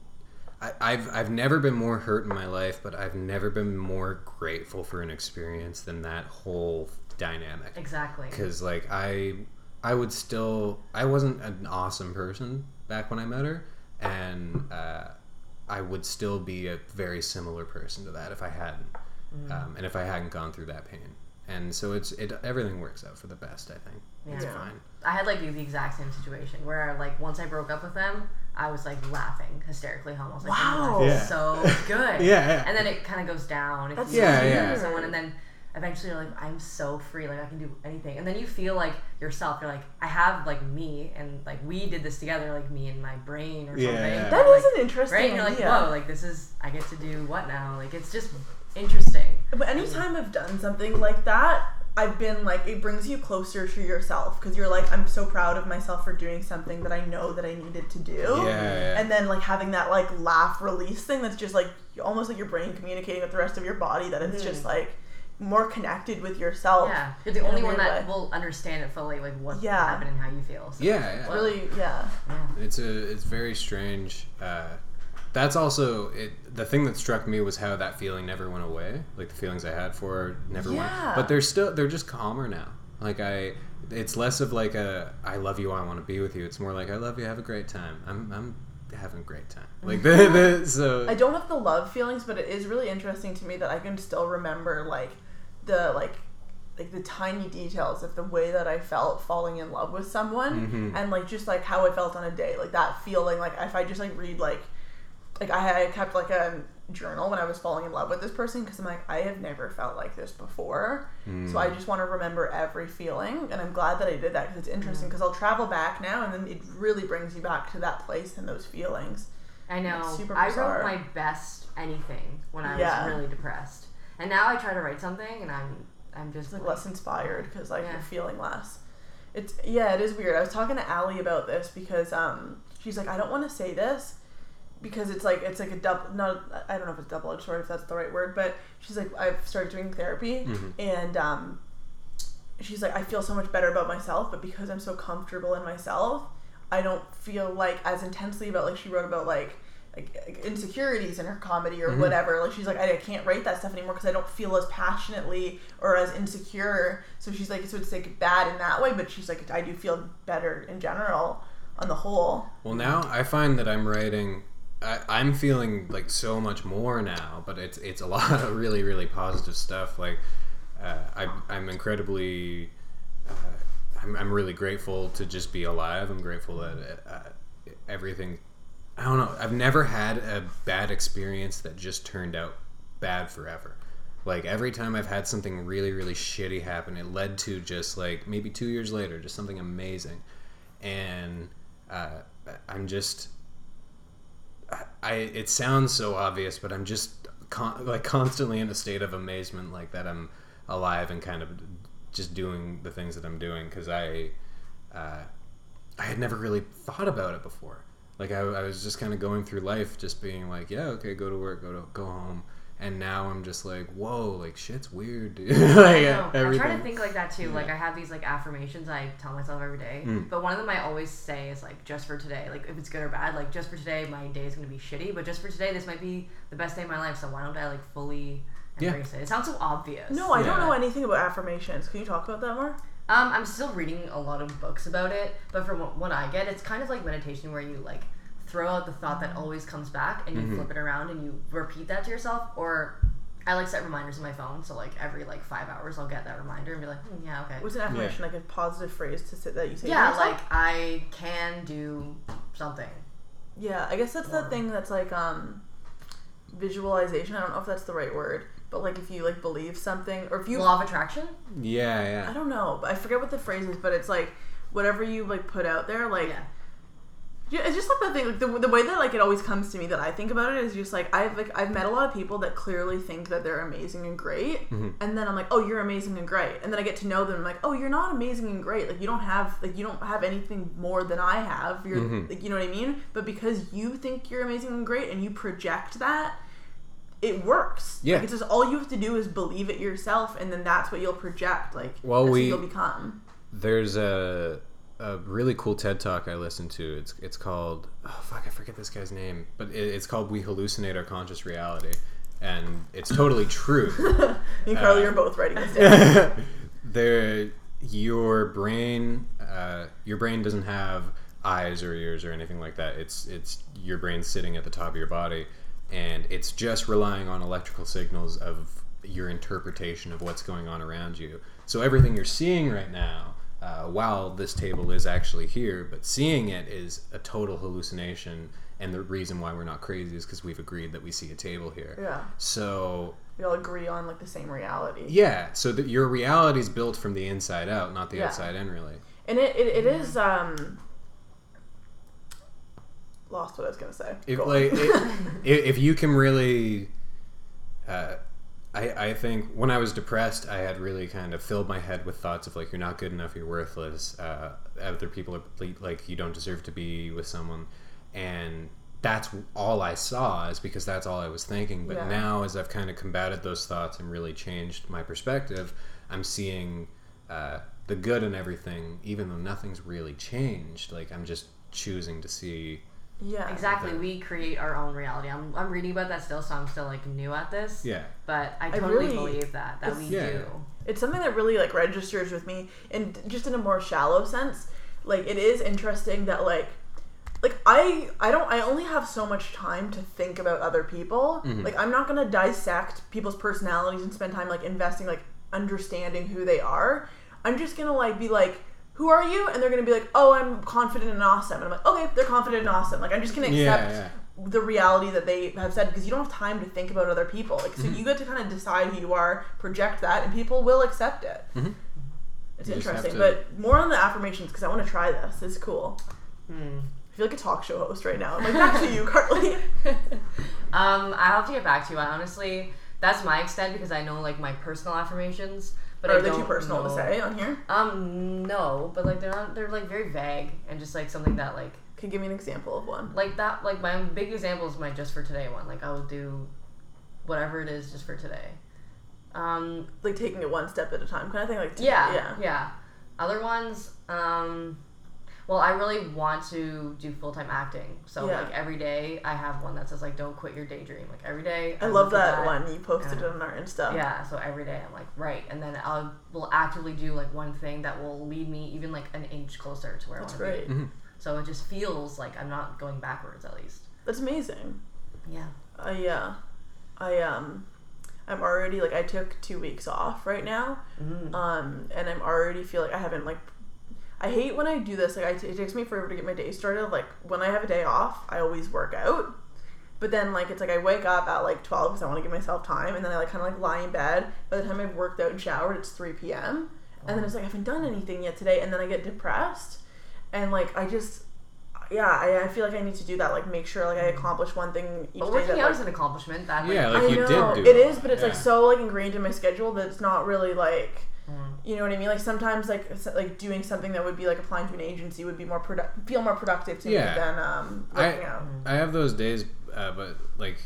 S4: I, I've I've never been more hurt in my life, but I've never been more grateful for an experience than that whole dynamic
S2: Exactly.
S4: because like I I would still I wasn't an awesome person back when I met her, and uh, I would still be a very similar person to that if I hadn't, um, and if I hadn't gone through that pain. And so it's it everything works out for the best. I think it's
S2: Yeah.
S4: fine.
S2: I had like the, the exact same situation where like once I broke up with them, I was like laughing hysterically home. I was like, oh,
S1: Wow.
S2: "Oh, that's
S4: Yeah.
S2: so <laughs> good.
S4: Yeah, yeah.
S2: And then it kind of goes down if
S1: That's
S2: you
S4: Yeah, yeah.
S2: someone, and then eventually you're like i'm so free like i can do anything and then you feel like yourself you're like i have like me and like we did this together like me and my brain or
S4: Yeah,
S2: something
S4: yeah.
S1: That
S2: Like,
S1: is an interesting
S2: right and you're like
S1: idea.
S2: whoa like this is i get to do what now like it's just interesting
S1: But anytime I've done something like that, I've been like, it brings you closer to yourself because you're like, I'm so proud of myself for doing something that I know that I needed to do.
S4: Yeah, yeah.
S1: And then like having that like laugh release thing that's just like almost like your brain communicating with the rest of your body that it's just like more connected with yourself.
S2: yeah you're the only one that
S1: way.
S2: will understand it fully like what
S1: Yeah.
S2: happened and how you feel so,
S4: Yeah, yeah.
S1: Really, yeah.
S2: yeah.
S4: It's a it's very strange. Uh, that's also it. The thing that struck me was how that feeling never went away. Like the feelings I had for her never
S1: Yeah.
S4: went. But they're still they're just calmer now. Like I, it's less of like a I love you, I want to be with you. It's more like I love you, have a great time. I'm I'm having a great time. Like <laughs> the, the so
S1: I don't have the love feelings, but it is really interesting to me that I can still remember like the like like the tiny details of the way that I felt falling in love with someone
S4: Mhm.
S1: and like just like how I felt on a day. Like that feeling like if I just like read like like I had kept like a journal when I was falling in love with this person because I'm like I have never felt like this before. So I just want to remember every feeling and I'm glad that I did that because it's interesting because I'll travel back now and then it really brings you back to that place and those feelings.
S2: I know.
S1: It's super
S2: I wrote my best anything when I
S1: Yeah.
S2: was really depressed, and now I try to write something, and I'm I'm just
S1: like
S2: like,
S1: less inspired because like
S2: Yeah.
S1: you're feeling less. It's yeah, it is weird. I was talking to Allie about this because um she's like I don't want to say this because it's like it's like a double not I don't know if it's double edged sword if that's the right word but she's like I've started doing therapy
S4: Mhm.
S1: and um she's like I feel so much better about myself but because I'm so comfortable in myself I don't feel like as intensely about like she wrote about like like insecurities in her comedy or
S4: Mhm.
S1: whatever like she's like I, I can't write that stuff anymore because I don't feel as passionately or as insecure so she's like so it's like bad in that way but she's like I do feel better in general on the whole
S4: Well, now I find that I'm writing. I, I'm feeling like so much more now, but it's it's a <laughs> lot of really really positive stuff. Like uh, I, I'm incredibly, uh, I'm, I'm really grateful to just be alive. I'm grateful that uh, everything. I don't know. I've never had a bad experience that just turned out bad forever. Like every time I've had something really really shitty happen, it led to just like maybe two years later, just something amazing, and uh, I'm just I, it sounds so obvious, but I'm just con- like constantly in a state of amazement, like that I'm alive and kind of just doing the things that I'm doing because I uh, I had never really thought about it before. Like I, I was just kind of going through life, just being like, yeah, okay, go to work, go to go home, and now I'm just like, whoa, like shit's weird, dude. like <laughs>
S2: I know. I try to think like that too. Like I have these like affirmations I tell myself every day.
S4: Mm.
S2: But one of them I always say is like just for today. Like if it's good or bad, like just for today my day is gonna be shitty, but just for today this might be the best day of my life. So why don't I like fully
S4: Yeah.
S2: embrace it? It sounds so obvious.
S1: no I don't know anything about affirmations can you talk about that more
S2: Um, I'm still reading a lot of books about it, but from what, what I get, it's kind of like meditation where you like throw out the thought that always comes back and you
S4: Mhm.
S2: flip it around and you repeat that to yourself. Or I like set reminders on my phone, so like every like five hours I'll get that reminder and be like, hmm, yeah, okay.
S1: what's an affirmation like a positive phrase to say that you say
S2: Yeah,
S1: yourself?
S2: like I can do something.
S1: Yeah, I guess that's the thing that's like um visualization. I don't know if that's the right word, but like if you like believe something or if you
S2: Law of attraction.
S4: yeah, yeah.
S1: I don't know, but I forget what the phrase is, but it's like whatever you like put out there, like
S2: Yeah.
S1: Yeah, it's just like the thing, like the, the way that like it always comes to me that I think about it is just like I've like I've met a lot of people that clearly think that they're amazing and great,
S4: Mhm.
S1: and then I'm like, oh, you're amazing and great, and then I get to know them, I'm like, oh, you're not amazing and great, like you don't have like you don't have anything more than I have, you're
S4: Mhm.
S1: like you know what I mean, but because you think you're amazing and great and you project that. It works.
S4: Yeah.
S1: Like it's just all you have to do is believe it yourself, and then that's what you'll project. Like
S4: Well,
S1: that's
S4: we-
S1: you'll become.
S4: There's a a really cool TED talk I listened to. It's it's called oh fuck I forget this guy's name, but it, it's called "We Hallucinate Our Conscious Reality," and it's totally true. <laughs>
S1: Me and Carly
S4: Uh,
S1: are both writing this <laughs> down.
S4: there, your brain, uh, your brain doesn't have eyes or ears or anything like that. It's it's your brain sitting at the top of your body, and it's just relying on electrical signals of your interpretation of what's going on around you. So everything you're seeing right now, uh, while this table is actually here, but seeing it is a total hallucination. And the reason why we're not crazy is because we've agreed that we see a table here.
S1: Yeah.
S4: So
S1: we all agree on like the same reality.
S4: Yeah, so that your reality is built from the inside out, not the
S1: Yeah.
S4: outside in, really.
S1: And it, it, it is um lost what I was gonna say.
S4: If
S1: Go
S4: like i- <laughs> if, if you can really, uh, I I think when I was depressed, I had really kind of filled my head with thoughts of like you're not good enough, you're worthless, uh, other people are like you don't deserve to be with someone, and that's all I saw is because that's all I was thinking. But
S1: Yeah.
S4: now, as I've kind of combated those thoughts and really changed my perspective, I'm seeing uh, the good in everything, even though nothing's really changed. Like I'm just choosing to see.
S1: Yeah.
S2: Exactly. We create our own reality. I'm, I'm reading about that still, so I'm still like new at this.
S4: Yeah.
S2: But I totally
S1: really-
S2: believe that that we
S4: Yeah.
S2: do.
S1: It's something that really like registers with me and just in a more shallow sense. Like it is interesting that like like I I don't I only have so much time to think about other people. Mm-hmm. Like I'm not gonna dissect people's personalities and spend time like investing like understanding who they are. I'm just gonna like be like, who are you? And they're gonna be like, oh, I'm confident and awesome. And I'm like, okay, they're confident and awesome. Like I'm just gonna accept
S4: yeah.
S1: the reality that they have said because you don't have time to think about other people. Like so,
S4: Mm-hmm.
S1: you get to kind of decide who you are, project that, and people will accept it.
S4: Mhm.
S1: It's
S4: You
S1: interesting,
S4: to-
S1: but more on the affirmations because I want to try this. It's cool.
S2: Hmm.
S1: I feel like a talk show host right now. I'm like, back to you, Carly. <laughs> <laughs>
S2: Um, I have to get back to you. I honestly, that's my extent because I know like my personal affirmations, but
S1: Are
S2: I
S1: they too personal to say on here?
S2: Um, no, but like they're not. They're like very vague and just like something that like
S1: Can you give me an example of one?
S2: like that. Like my big example is my just for today one. Like I will do whatever it is just for today. Um,
S1: Like taking it one step at a time, kind of thing. Like
S2: yeah,
S1: yeah.
S2: yeah, Other ones, um, well, I really want to do full time acting. So
S1: Yeah.
S2: like every day, I have one that says like, "Don't quit your daydream." Like every day,
S1: I love
S2: look at
S1: that, one. You posted
S2: Yeah.
S1: it on our Insta.
S2: Yeah, so every day I'm like, right, and then I'll will actively do like one thing that will lead me even like an inch closer to where
S1: That's
S2: I want to
S1: great.
S2: be. So it just feels like I'm not going backwards at least.
S1: That's amazing.
S2: Yeah.
S1: I yeah, I um, I'm already like I took two weeks off right now,
S2: Mm.
S1: um, and I'm already feel like I haven't like. I hate when I do this. Like, I t- it takes me forever to get my day started. Like, when I have a day off, I always work out. But then, like, it's like I wake up at like 12 because I want to give myself time. And then I, like, kind of like lie in bed. By the time I've worked out and showered, it's 3 p.m. And then it's like, I haven't done anything yet today. And then I get depressed. And, like, I just, yeah, I, I feel like I need to do that. Like, make sure, like, I mm-hmm. accomplish one thing each
S2: But
S1: day.
S2: working
S1: That,
S2: out
S1: like,
S2: is an accomplishment. That like,
S4: Yeah, like
S1: I
S4: you did
S1: know
S4: do
S1: it
S4: it.
S1: is, but it's like so like ingrained in my schedule that it's not really like. You know what I mean. Like sometimes like like doing something that would be like applying to an agency would be more product feel more productive to
S4: Yeah.
S1: me than um
S4: I-
S1: working out.
S4: I have those days, uh, but like,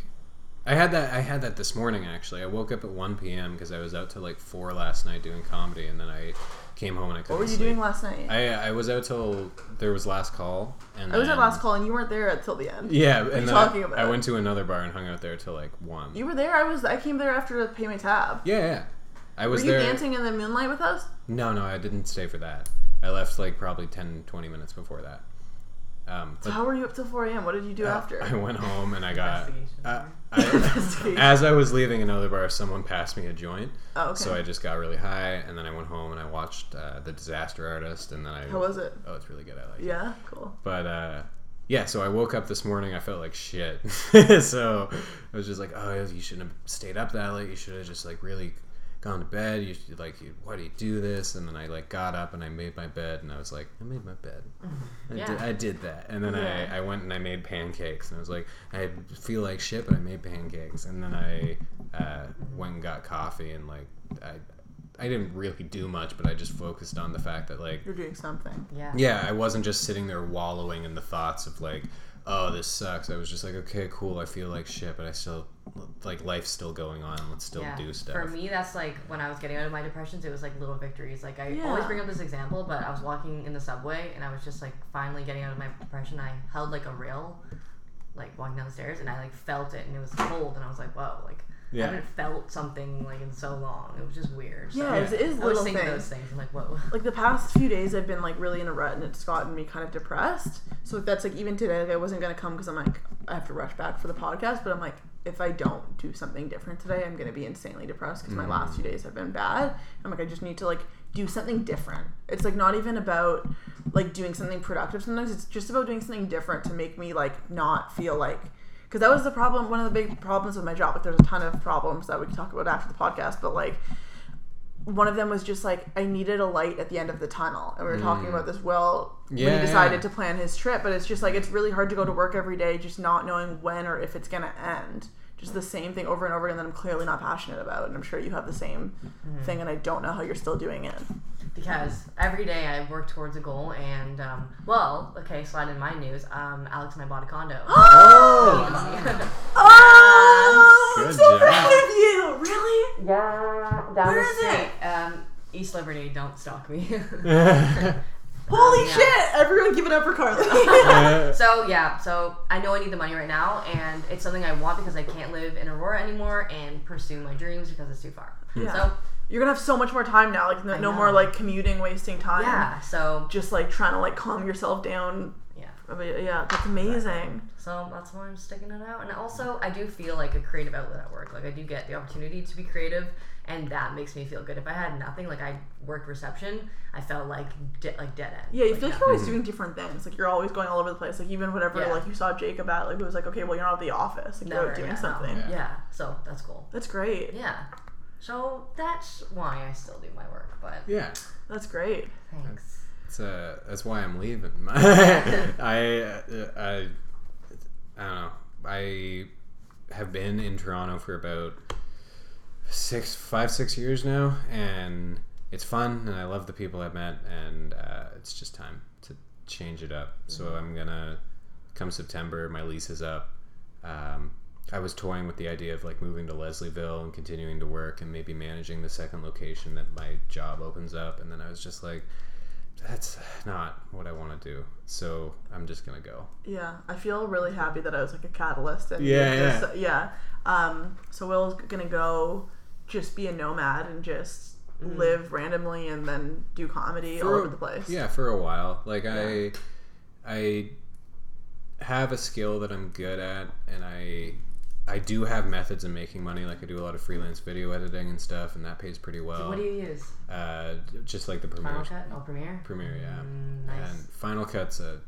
S4: I had that. I had that this morning actually. I woke up at 1 p.m. because I was out till like four last night doing comedy, and then I came home and I couldn't.
S1: What were you
S4: sleep.
S1: doing last night? I,
S4: I I was out till there was last call, and I
S1: was at last call and you weren't there until the end.
S4: Yeah,
S1: you
S4: and
S1: talking
S4: I,
S1: about?
S4: I went to another bar and hung out there till like one.
S1: You were there. I was. I came there after to pay my tab.
S4: yeah, yeah. I
S1: Were
S4: was
S1: you
S4: there.
S1: dancing in the moonlight with us?
S4: No, no, I didn't stay for that. I left like probably 10, 20 minutes before that. Um,
S1: So how were you up till 4 a.m.? What did you do
S4: uh,
S1: after?
S4: I went home and I got.
S2: Investigation.
S4: Uh, I, <laughs> as I was leaving another bar, someone passed me a joint.
S1: oh, okay.
S4: So I just got really high, and then I went home and I watched uh, The Disaster Artist, and then I.
S1: how was it?
S4: Oh, it's really good. I like it.
S1: Yeah, cool.
S4: But uh, yeah, so I woke up this morning. I felt like shit. <laughs> so I was just like, oh, you shouldn't have stayed up that late. You should have just like really gone to bed. You should, like, you, why do you do this? And then I like got up and I made my bed, and I was like, I made my bed. I,
S2: Yeah.
S4: did, I did that. And then
S1: Yeah.
S4: I, I went and I made pancakes, and I was like, I feel like shit, but I made pancakes. And then I uh, went and got coffee, and like I. I didn't really do much, but I just focused on the fact that like
S1: You're doing something.
S2: Yeah.
S4: yeah, I wasn't just sitting there wallowing in the thoughts of like, oh, this sucks. I was just like, okay, cool. I feel like shit, but I still like life's still going on. Let's still
S2: Yeah.
S4: do stuff.
S2: For me, that's like when I was getting out of my depressions, it was like little victories. Like I
S1: Yeah.
S2: always bring up this example, but I was walking in the subway and I was just like finally getting out of my depression. I held like a rail, like walking down the stairs, and I like felt it, and it was cold, and I was like, whoa, like I haven't felt something like in so long. It was just weird. So
S1: Yeah, it is
S2: I
S1: little
S2: was thinking
S1: things.
S2: those things. I'm like, whoa.
S1: like the past few days I've been like really in a rut and it's gotten me kind of depressed. So that's like even today, like I wasn't gonna come because I'm like I have to rush back for the podcast, but I'm like if I don't do something different today, I'm gonna be insanely depressed because my mm. last few days have been bad. I'm like I just need to like do something different. It's like not even about like doing something productive. Sometimes it's just about doing something different to make me like not feel like because that was the problem. One of the big problems with my job. Like, there's a ton of problems that we can talk about after the podcast, but like. One of them was just like I needed a light at the end of the tunnel, and we were talking about this. Will when
S4: Mm.
S1: He decided
S4: yeah.
S1: to plan his trip, but it's just like it's really hard to go to work every day, just not knowing when or if it's gonna end. Just the same thing over and over again that I'm clearly not passionate about, and I'm sure you have the same
S2: Mm-hmm.
S1: thing, and I don't know how you're still doing it.
S2: Because every day I work towards a goal, and um, well, okay, slide in my news. Um, Alex and I bought a condo. <gasps> <laughs>
S4: Oh,
S1: Oh,
S4: Good
S1: I'm so
S4: job.
S1: proud of you! Really?
S2: yeah, down
S1: Where
S2: the
S1: is
S2: street.
S1: it?
S2: Um, East Liberty. Don't stalk me. <laughs> <laughs>
S1: Holy
S2: yeah.
S1: shit! Everyone give it up for Carly.
S2: So yeah, so I know I need the money right now, and it's something I want because I can't live in Aurora anymore and pursue my dreams because it's too far.
S1: Yeah.
S2: So
S1: You're gonna have so much more time now. Like no, no more like commuting, wasting time.
S2: yeah, so
S1: Just like trying to like calm yourself down.
S2: yeah,
S1: I mean, Yeah, that's amazing.
S2: so that's why I'm sticking it out. And also, I do feel like a creative outlet at work. Like I do get the opportunity to be creative, and that makes me feel good. If I had nothing, like I worked reception, I felt like de- like dead end.
S1: Yeah, you feel like you're always mm-hmm. doing different things. Like you're always going all over the place. Like even whatever
S2: Yeah.
S1: like you saw Jacob at, like it was like, okay, well you're not at the office. Like you're out doing
S2: yeah, no.
S1: something.
S4: Yeah.
S2: Yeah, so that's cool.
S1: That's great.
S2: Yeah, so that's why I still do my work. But
S4: yeah.
S1: That's great.
S2: thanks.
S4: That's, uh, that's why I'm leaving. <laughs> <laughs> I, uh, I, I don't know. I have been in Toronto for about six, five, six years now, and it's fun, and I love the people I've met, and uh, it's just time to change it up. So I'm gonna come September, my lease is up. Um, I was toying with the idea of like moving to Leslieville and continuing to work and maybe managing the second location that my job opens up, and then I was just like, that's not what I want to do. So I'm just gonna go.
S1: Yeah, I feel really happy that I was like a catalyst. And
S4: Yeah,
S1: this- yeah. Um, so Will's gonna go, just be a nomad and just live randomly and then do comedy all
S4: For-
S1: over the place.
S4: Yeah, for a while. Like I, I have a skill that I'm good at, and I, I do have methods of making money. Like I do a lot of freelance video editing and stuff, and that pays pretty well.
S2: What do you use?
S4: uh, just like the Premiere,
S2: Final Cut? Oh, Premiere.
S4: Premiere, yeah.
S2: Mm, nice.
S4: And Final Cut's a.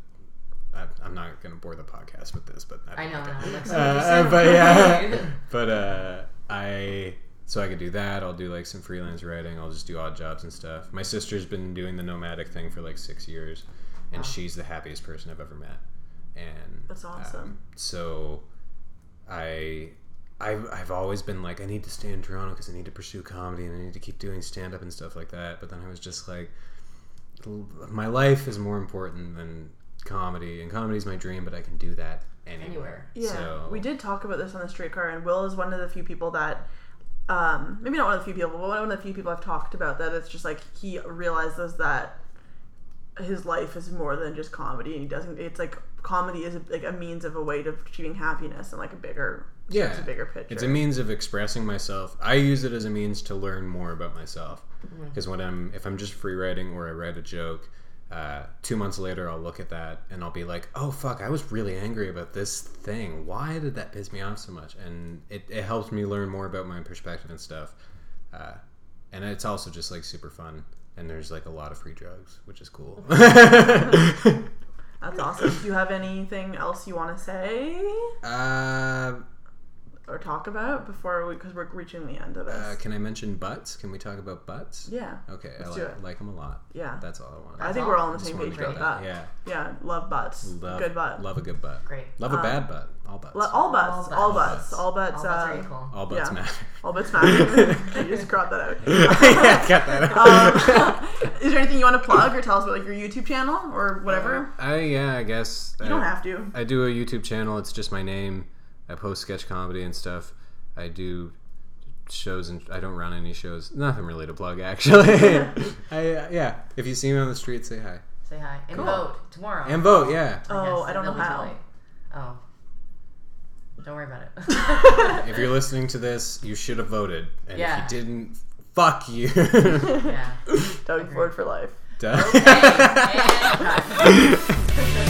S4: I, I'm not gonna bore the podcast with this, but
S2: I know.
S4: okay.
S2: now. Like, <laughs>
S4: Uh, but yeah, <laughs> but uh, I so I could do that. I'll do like some freelance writing. I'll just do odd jobs and stuff. My sister's been doing the nomadic thing for like six years, and she's the happiest person I've ever met. And
S1: That's awesome.
S4: um, so I. I've, I've always been like I need to stay in Toronto because I need to pursue comedy and I need to keep doing stand up and stuff like that. But then I was just like, my life is more important than comedy, and comedy is my dream. But I can do that anywhere.
S2: Anywhere.
S1: Yeah,
S4: So-
S1: we did talk about this on the streetcar, and Will is one of the few people that, um, maybe not one of the few people, but one of the few people I've talked about that it's just like he realizes that his life is more than just comedy, and he doesn't. It's like comedy is a, like a means of a way of achieving happiness and like a bigger,
S4: Yeah,
S1: it's a bigger picture.
S4: It's a means of expressing myself. I use it as a means to learn more about myself.
S1: Mm-hmm.
S4: Because when I'm, if I'm just free writing or I write a joke, uh, two months later I'll look at that and I'll be like, oh fuck, I was really angry about this thing. Why did that piss me off so much? And it, it helps me learn more about my perspective and stuff. Uh, and it's also just like super fun. And there's like a lot of free drugs, which is cool. <laughs>
S1: That's <laughs> awesome. Do you have anything else you want to say
S4: uh,
S1: or talk about before we, because we're reaching the end of this?
S4: uh, can I mention butts? Can we talk about butts?
S1: yeah,
S4: Okay, I
S1: Let's do
S4: like,
S1: it.
S4: like them a lot.
S1: yeah.
S4: That's all I want.
S1: I think
S2: all.
S1: we're all on the
S4: Just
S1: same
S4: wanted
S1: page
S4: to
S1: about
S4: throw
S1: that.
S4: Yeah.
S1: Yeah, love butts.
S4: Love,
S1: Good butt.
S4: Love a good butt.
S2: Great.
S4: Love a bad butt. All butts.
S1: Lo- all butts.
S2: butts.
S1: All
S2: All
S1: butts.
S4: butts.
S1: All butts.
S2: Oh, that's
S1: uh,
S2: very cool.
S4: All butts
S1: yeah.
S4: matter.
S1: All butts matter. <laughs> <laughs> you just crop that out. <laughs>
S4: yeah, cut that out.
S1: Um, is there anything you want to plug or tell us about like your YouTube channel or whatever?
S4: I yeah, I guess.
S1: you
S4: I,
S1: don't have to.
S4: I do a YouTube channel. It's just my name. I post sketch comedy and stuff. I do shows and I don't run any shows. Nothing really to plug actually. <laughs> <laughs> I uh, yeah. If you see me on the street, say hi
S2: Say hi and
S1: Cool.
S2: vote tomorrow.
S4: and vote. Yeah.
S1: Oh,
S2: Yes,
S1: I don't know
S2: it'll be too
S1: how.
S2: late. Oh. Don't worry about it. <laughs>
S4: If you're listening to this, you should have voted. And
S2: Yeah.
S4: if you didn't, fuck you.
S2: yeah.
S1: Doug Ford for life.
S4: Duh.
S2: Okay. and cut.